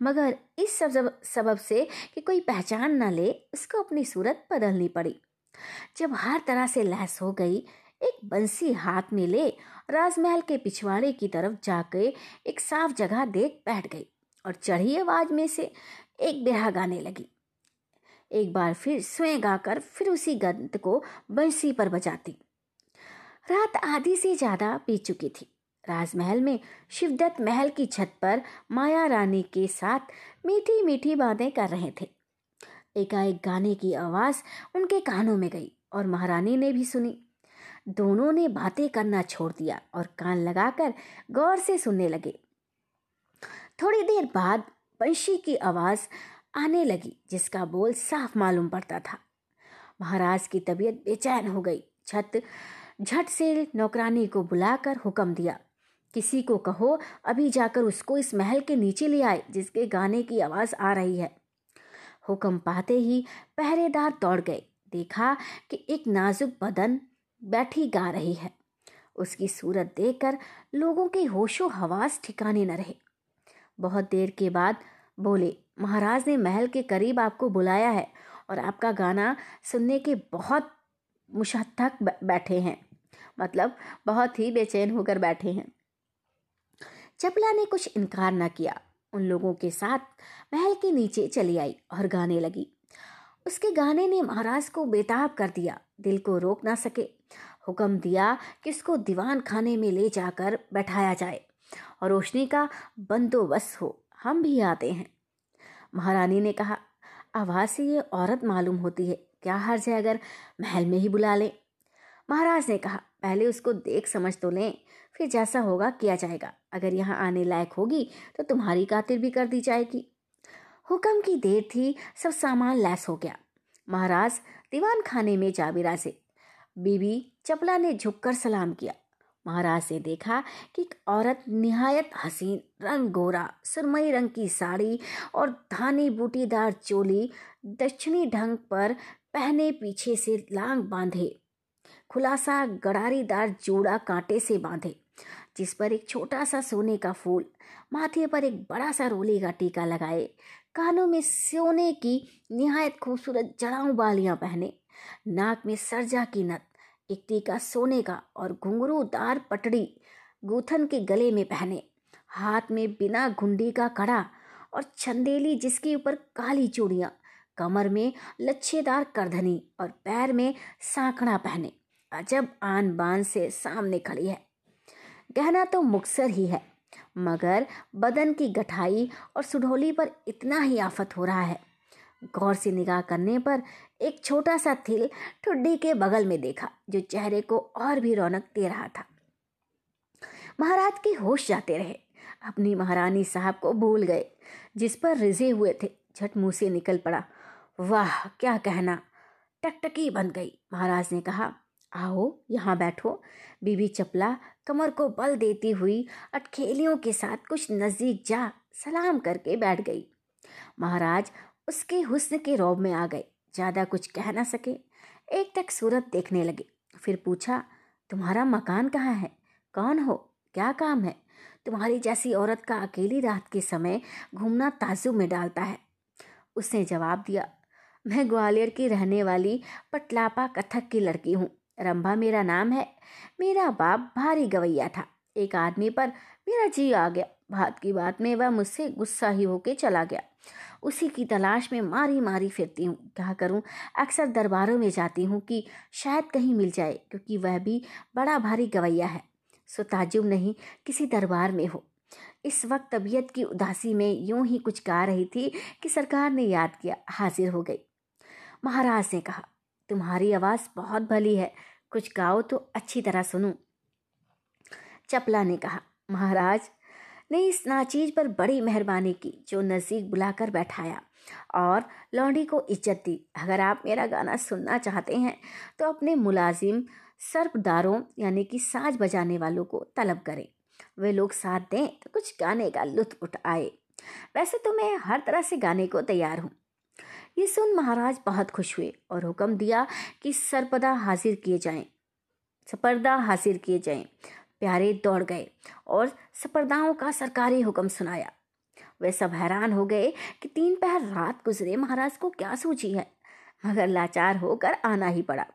मगर इस सब सबब से कि कोई पहचान न ले उसको अपनी सूरत बदलनी पड़ी। जब हर तरह से लैस हो गई एक बंसी हाथ में ले राजमहल के पिछवाड़े की तरफ़ जाकर एक साफ़ जगह देख बैठ गई और चढ़ी आवाज़ में से एक बिरहा गाने लगी। एक बार फिर स्वयं गाकर फिर उसी गंत को बंसी पर बजाती। रात आधी से ज़्यादा पी चुकी थी। राजमहल में शिवदत्त महल की छत पर माया रानी के साथ मीठी मीठी बातें कर रहे थे। एकाएक गाने की आवाज़ उनके कानों में गई और महारानी ने भी सुनी। दोनों ने बातें करना छोड़ दिया और कान लगाकर गौर से सुनने लगे। थोड़ी देर बाद पंशी की आवाज़ आने लगी, जिसका बोल साफ़ मालूम पड़ता था। महाराज की तबीयत बेचैन हो गई। छत झट से नौकरानी को बुलाकर हुक्म दिया, किसी को कहो, अभी जाकर उसको इस महल के नीचे ले आए, जिसके गाने की आवाज़ आ रही है। हुक्म पाते ही पहरेदार दौड़ गए। देखा कि एक नाजुक बदन बैठी गा रही है। उसकी सूरत देखकर लोगों के होशो हवास ठिकाने न रहे। बहुत देर के बाद बोले, महाराज ने महल के करीब आपको बुलाया है और आपका गाना सुनने के बहुत मुशक्क बैठे हैं। मतलब बहुत ही बेचैन होकर बैठे हैं। चपला ने कुछ इनकार न किया। उन लोगों के साथ महल के नीचे चली आई और गाने लगी। उसके गाने ने महाराज को बेताब कर दिया। दिल को रोक ना सके। हुक्म दिया कि उसको दीवान खाने में ले जाकर बैठाया जाए। और रोशनी का बंदोबस्त हो, हम भी आते हैं। महारानी ने कहा, आवाज़ से ये औरत मालूम होती है, क्या हर्ज है अगर महल में ही बुला लें? महाराज ने कहा, पहले उसको देख समझ तो लें, फिर जैसा होगा किया जाएगा। अगर यहाँ आने लायक होगी तो तुम्हारी कातिल भी कर दी जाएगी। हुक्म की देर थी, सब सामान लैस हो गया। महाराज दीवान खाने में जा बिराजे बीबी चपला ने झुककर सलाम किया। महाराज ने देखा कि एक औरत निहायत हसीन रंग गोरा सुरमई रंग की साड़ी और धानी बूटीदार चोली दक्षिणी ढंग पर पहने पीछे से लांग बांधे। खुलासा गड़ारीदार जोड़ा कांटे से बांधे, जिस पर एक छोटा सा सोने का फूल, माथे पर एक बड़ा सा रोली का टीका लगाए, कानों में सोने की निहायत खूबसूरत जड़ाऊ बालियाँ पहने, नाक में सरजा की नत एक टीका सोने का और घुंघरूदार पटड़ी गूथन के गले में पहने। हाथ में बिना घुंडी का कड़ा और छंदेली जिसके ऊपर काली चूड़ियाँ, कमर में लच्छेदार करधनी और पैर में सांकड़ा पहने। अजब आन बान से सामने खड़ी है। गहना तो मुक्सर ही है, मगर बदन की गठाई और सुढोली पर इतना ही आफत हो रहा है। गौर से निगाह करने पर एक छोटा सा थिल ठुड्डी के बगल में देखा, जो चेहरे को और भी रौनक दे रहा था। महाराज के होश जाते रहे। अपनी महारानी साहब को भूल गए, जिस पर रिजे हुए थे। झट मुँह से निकल पड़ा। वाह, क्या कहना? टकटकी बन गई। महाराज ने कहा, आओ, यहाँ बैठो। बीबी चपला कमर को बल देती हुई अटखेलियों के साथ कुछ नज़दीक जा, सलाम करके बैठ गई। महाराज उसके हुस्न के रौब में आ गए। ज़्यादा कुछ कह ना सके। एक तक सूरत देखने लगे। फिर पूछा, तुम्हारा मकान कहाँ है? कौन हो? क्या काम है? तुम्हारी जैसी औरत का अकेली रात के समय घूमना ताजुब में डालता है। उसने जवाब दिया, मैं ग्वालियर की रहने वाली पटलापा कथक की लड़की हूँ। रंभा मेरा नाम है। मेरा बाप भारी गवैया था। एक आदमी पर मेरा जी आ गया। बात की बात में वह मुझसे गुस्सा ही होके चला गया। उसी की तलाश में मारी मारी फिरती हूँ। क्या करूँ? अक्सर दरबारों में जाती हूँ कि शायद कहीं मिल जाए, क्योंकि वह भी बड़ा भारी गवैया है। सो ताजुब नहीं, किसी दरबार में हो। इस वक्त तबीयत की उदासी में यूँ ही कुछ गा रही थी कि सरकार ने याद किया, हाजिर हो गई। महाराज ने कहा, तुम्हारी आवाज़ बहुत भली है, कुछ गाओ तो अच्छी तरह सुनूं। चपला ने कहा, महाराज ने इस नाचीज पर बड़ी मेहरबानी की, जो नज़दीक बुलाकर बैठाया। और लौंडी को इज़्ज़त दी, अगर आप मेरा गाना सुनना चाहते हैं तो अपने मुलाजिम सर्पदारों यानी कि साज बजाने वालों को तलब करें। वे लोग साथ दें तो कुछ गाने का लुत्फ उठाए वैसे तो मैं हर तरह से गाने को तैयार हूँ। ये सुन महाराज बहुत खुश हुए और हुक्म दिया कि सरपदा हाजिर किए जाएँ। सपर्दा हाजिर किए जाएँ। प्यारे दौड़ गए और सपर्दाओं का सरकारी हुक्म सुनाया। वे सब हैरान हो गए कि तीन पहर रात गुजरे, महाराज को क्या सूझी है? मगर लाचार होकर आना ही पड़ा।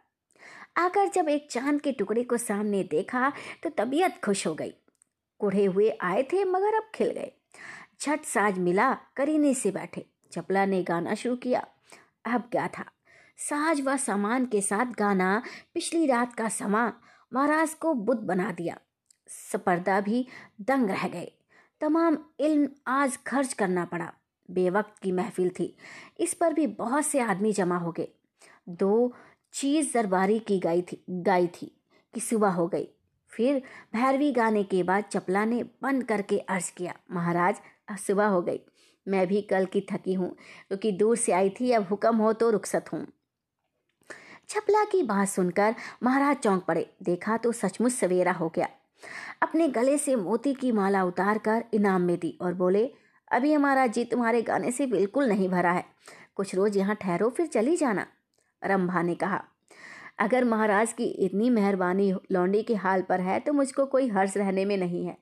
आकर जब एक चाँद के टुकड़े को सामने देखा तो तबीयत खुश हो गई। कुढ़े हुए आए थे, मगर अब खिल गए। झट साज मिला, करीने से बैठे। चपला ने गाना शुरू किया। अब क्या था? साज व सामान के साथ गाना, पिछली रात का समा, महाराज को बुद्ध बना दिया। सपर्दा भी दंग रह गए। तमाम इल्म आज खर्च करना पड़ा। बेवक्त की महफिल थी। इस पर भी बहुत से आदमी जमा हो गए। दो चीज़ दरबारी की गाई थी गाई थी कि सुबह हो गई। फिर भैरवी गाने के बाद चपला ने बंद करके अर्ज़ किया, महाराज सुबह हो गई। मैं भी कल की थकी हूँ, क्योंकि तो दूर से आई थी, अब हुक्म हो तो रुखसत हूँ। छपला की बात सुनकर महाराज चौंक पड़े। देखा तो सचमुच सवेरा हो गया। अपने गले से मोती की माला उतार कर इनाम में दी और बोले, अभी हमारा जी तुम्हारे गाने से बिल्कुल नहीं भरा है। कुछ रोज यहाँ ठहरो, फिर चली जाना। रंभा ने कहा, अगर महाराज की इतनी मेहरबानी लौंडी के हाल पर है तो मुझको कोई हर्ष रहने में नहीं है।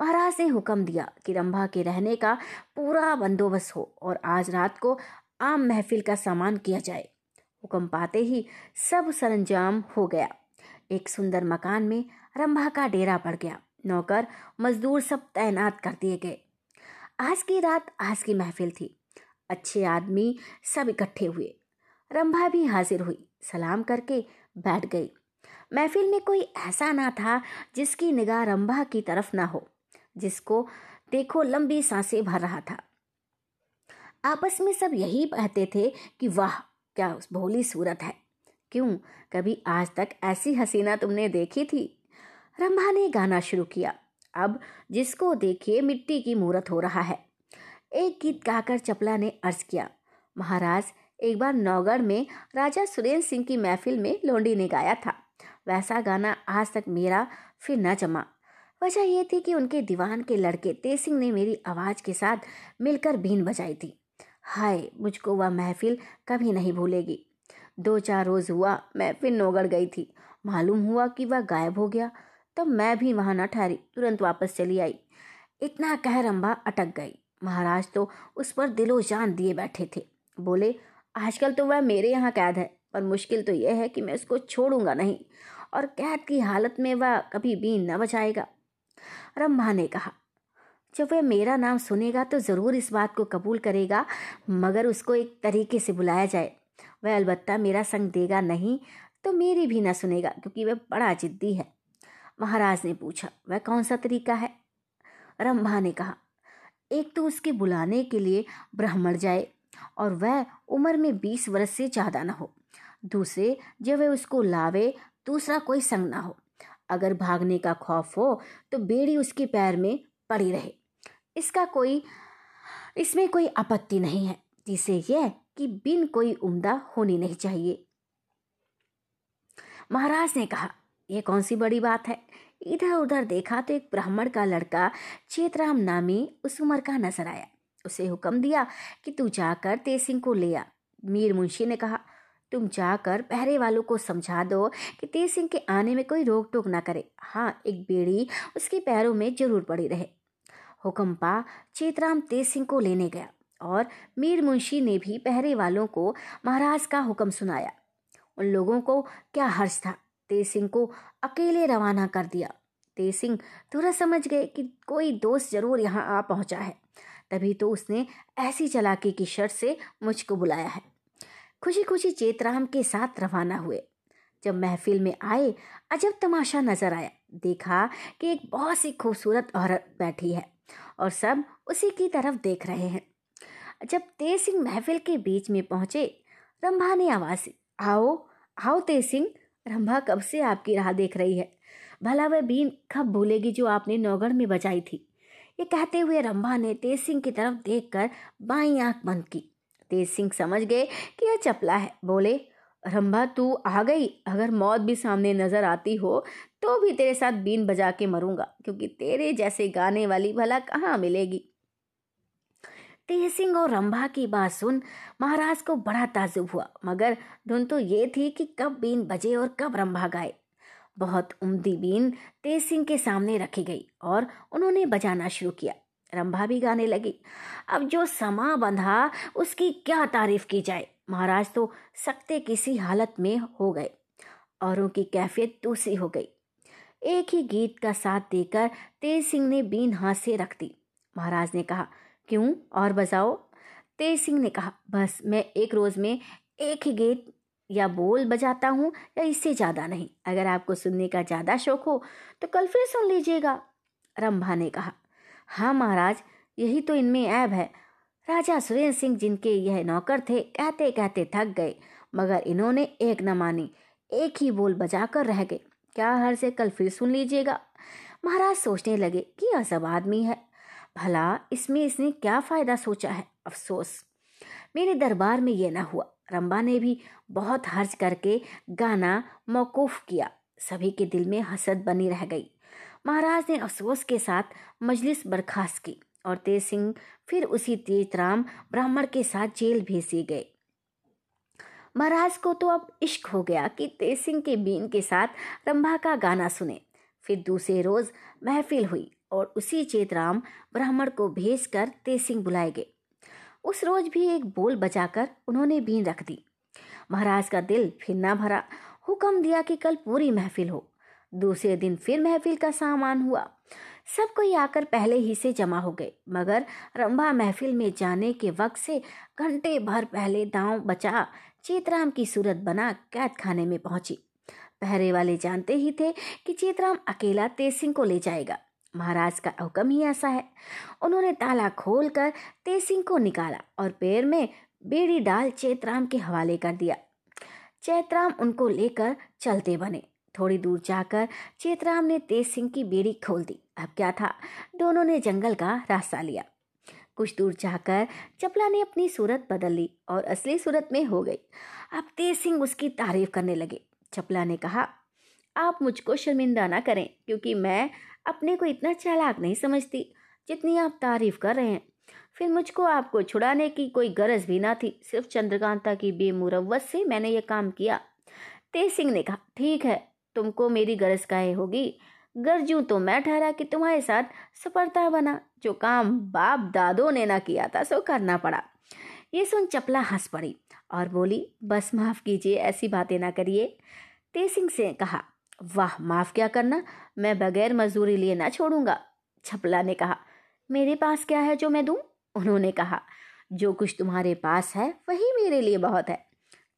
महाराज ने हुक्म दिया कि रंभा के रहने का पूरा बंदोबस्त हो और आज रात को आम महफिल का सामान किया जाए। हुक्म पाते ही सब सरंजाम हो गया। एक सुंदर मकान में रंभा का डेरा पड़ गया। नौकर मजदूर सब तैनात कर दिए गए। आज की रात आज की महफिल थी। अच्छे आदमी सब इकट्ठे हुए। रंभा भी हाजिर हुई। सलाम करके बैठ गई। महफिल में कोई ऐसा ना था जिसकी निगाह रंभा की तरफ़ ना हो, जिसको देखो लंबी साँसें भर रहा था। आपस में सब यही कहते थे कि, वाह, क्या उस भोली सूरत है। क्यों? कभी आज तक ऐसी हसीना तुमने देखी थी? रंभा ने गाना शुरू किया। अब जिसको देखिए मिट्टी की मूर्त हो रहा है। एक गीत गाकर चपला ने अर्ज़ किया। महाराज, एक बार नौगढ़ में राजा सुरेंद्र सिंह की महफिल में लोंडी ने गाया था। वैसा गाना आज तक मेरा फिर न जमा। वजह यह थी कि उनके दीवान के लड़के तेज सिंह ने मेरी आवाज़ के साथ मिलकर बीन बजाई थी। हाय, मुझको वह महफिल कभी नहीं भूलेगी। दो चार रोज़ हुआ, मैं फिर नौगढ़ गई थी। मालूम हुआ कि वह गायब हो गया। तब मैं भी वहाँ न ठहरी, तुरंत वापस चली आई। इतना कह रंबा अटक गई। महाराज तो उस पर दिलो जान दिए बैठे थे। बोले, आजकल तो वह मेरे यहाँ कैद है, पर मुश्किल तो यह है कि मैं उसको छोड़ूँगा नहीं, और कैद की हालत में वह कभी भी न बचाएगा। रंभा ने कहा, जब वह मेरा नाम सुनेगा तो ज़रूर इस बात को कबूल करेगा, मगर उसको एक तरीके से बुलाया जाए। वह अलबत्ता मेरा संग देगा नहीं तो मेरी भी ना सुनेगा, क्योंकि वह बड़ा जिद्दी है। महाराज ने पूछा, वह कौन सा तरीका है? रंभा ने कहा, एक तो उसके बुलाने के लिए ब्राह्मण जाए और वह उम्र में बीस वर्ष से ज़्यादा ना हो। दूसरे, जब वह उसको लावे, दूसरा कोई संग ना हो। अगर भागने का खौफ हो तो बेड़ी उसके पैर में पड़ी रहे। इसका कोई, इसमें कोई आपत्ति नहीं है। जिसे यह कि बिन कोई उम्दा होनी नहीं चाहिए। महाराज ने कहा यह कौन सी बड़ी बात है? इधर उधर देखा तो एक ब्राह्मण का लड़का चेतराम नामी उस उम्र का नज़र आया। उसे हुक्म दिया कि तू जाकर तेज सिंह को ले आ। मीर मुंशी ने कहा, तुम जाकर पहरे वालों को समझा दो कि तेज सिंह के आने में कोई रोक टोक ना करे। हाँ एक बेड़ी उसके पैरों में ज़रूर पड़ी रहे। हुक्म पा चेतराम तेज सिंह को लेने गया और मीर मुंशी ने भी पहरे वालों को महाराज का हुक्म सुनाया। उन लोगों को क्या हर्ष था? तेसिंह को अकेले रवाना कर दिया। तेज सिंह तुरंत समझ गए कि कोई दोस्त ज़रूर यहाँ आ पहुँचा है। तभी तो उसने ऐसी चलाकी की शर्त से मुझको बुलाया है। खुशी खुशी चेतराम के साथ रवाना हुए। जब महफिल में आए, अजब तमाशा नज़र आया। देखा कि एक बहुत सी खूबसूरत औरत बैठी है और सब उसी की तरफ़ देख रहे हैं। जब तेज सिंह महफिल के बीच में पहुँचे, रंभा ने आवाज़ आओ आओ तेज सिंह रंभा कब से आपकी राह देख रही है? भला वह बीन कब भूलेगी जो आपने नौगढ़ में बचाई थी? ये कहते हुए रंभा ने तेज सिंह की तरफ़ देखकर बाई आँख बंद की। तेज सिंह समझ गए कि यह चपला है। बोले, रंभा, तू आ गई? अगर मौत भी सामने नज़र आती हो तो भी तेरे साथ बीन बजा के मरूँगा, क्योंकि तेरे जैसे गाने वाली भला कहाँ मिलेगी? तेज सिंह और रंभा की बात सुन महाराज को बड़ा ताजुब हुआ। मगर धुन तो ये थी कि कब बीन बजे और कब रंभा गाए बहुत उम्दी बीन तेज सिंह के सामने रखी गई और उन्होंने बजाना शुरू किया। रंभा भी गाने लगी। अब जो समा बंधा, उसकी क्या तारीफ़ की जाए? महाराज तो सकते किसी हालत में हो गए। औरों की कैफियत दूसरी हो गई। एक ही गीत का साथ देकर तेज सिंह ने बीन हाथ से रख दी। महाराज ने कहा क्यों? और बजाओ। तेज सिंह ने कहा, बस, मैं एक रोज में एक ही गीत या बोल बजाता हूँ या इससे ज़्यादा नहीं। अगर आपको सुनने का ज़्यादा शौक हो तो कल फिर सुन लीजिएगा। रंभा ने कहा हाँ महाराज, यही तो इनमें ऐब है। राजा सुरेंद्र सिंह जिनके यह नौकर थे कहते कहते थक गए, मगर इन्होंने एक न मानी, एक ही बोल बजाकर रह गए। क्या हर से कल फिर सुन लीजिएगा? महाराज सोचने लगे कि यह सब आदमी है भला, इसमें इसने क्या फ़ायदा सोचा है? अफसोस। मेरे दरबार में यह ना हुआ। रंबा ने भी बहुत हर्ज करके गाना मौकूफ किया। सभी के दिल में हसद बनी रह गई। महाराज ने अफसोस के साथ मजलिस बर्खास्त की और तेज सिंह फिर उसी तेजराम ब्राह्मण के साथ जेल भेजे गए। महाराज को तो अब इश्क हो गया कि तेज सिंह के बीन के साथ रंभा का गाना सुने। फिर दूसरे रोज महफिल हुई। और उसी चेतराम ब्राह्मण को भेजकर तेज सिंह बुलाए गए। उस रोज भी एक बोल बजाकर उन्होंने बीन रख दी। महाराज का दिल फिर ना भरा। हुक्म दिया कि कल पूरी महफिल हो। दूसरे दिन फिर महफिल का सामान हुआ। सब कोई आकर पहले ही से जमा हो गए, मगर रंभा महफिल में जाने के वक्त से घंटे भर पहले दांव बचा, चेतराम की सूरत बना कैद खाने में पहुँची। पहरे वाले जानते ही थे कि चेतराम अकेला तेज सिंह को ले जाएगा। महाराज का हुक्म ही ऐसा है। उन्होंने ताला खोलकर तेज सिंह को निकाला और पैर में बेड़ी डाल चेतराम के हवाले कर दिया। चैतराम उनको लेकर चलते बने। थोड़ी दूर जाकर चेतराम ने तेज सिंह की बेड़ी खोल दी। अब क्या था? दोनों ने जंगल का रास्ता लिया। कुछ दूर जाकर चपला ने अपनी सूरत बदल ली और असली सूरत में हो गई। अब तेज सिंह उसकी तारीफ़ करने लगे। चपला ने कहा, आप मुझको शर्मिंदा ना करें, क्योंकि मैं अपने को इतना चालाक नहीं समझती, जितनी आप तारीफ़ कर रहे हैं। फिर मुझको आपको छुड़ाने की कोई गरज भी ना थी। सिर्फ़ चंद्रकांता की बेमुरवत से मैंने ये काम किया। तेज सिंह ने कहा, ठीक है, तुमको मेरी गरज काहे होगी? गरजू तो मैं ठहरा कि तुम्हारे साथ सफलता बना। जो काम बाप दादो ने ना किया था, सो करना पड़ा। ये सुन चपला हंस पड़ी और बोली, बस माफ़ कीजिए, ऐसी बातें ना करिए। तेज सिंह से कहा वाह, माफ़ क्या करना, मैं बगैर मजदूरी लिए ना छोड़ूँगा, छपला ने कहा। मेरे पास क्या है जो मैं दूँ? उन्होंने कहा। जो कुछ तुम्हारे पास है, वही मेरे लिए बहुत है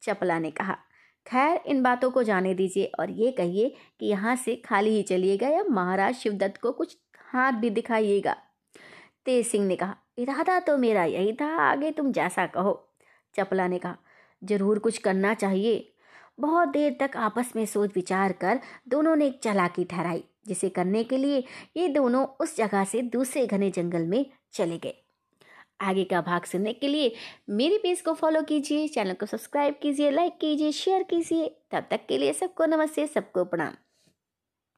चपला ने कहा। खैर, इन बातों को जाने दीजिए और ये कहिए कि यहाँ से खाली ही चलिएगा या महाराज शिवदत्त को कुछ हाथ भी दिखाइएगा। तेज सिंह ने कहा, इरादा तो मेरा यही था, आगे तुम जैसा कहो चपला ने कहा। ज़रूर कुछ करना चाहिए बहुत देर तक आपस में सोच विचार कर दोनों ने एक चलाकी ठहराई, जिसे करने के लिए ये दोनों उस जगह से दूसरे घने जंगल में चले गए। आगे का भाग सुनने के लिए मेरे पेज को फॉलो कीजिए चैनल को सब्सक्राइब कीजिए लाइक कीजिए शेयर कीजिए। तब तक के लिए सबको नमस्ते, सबको प्रणाम।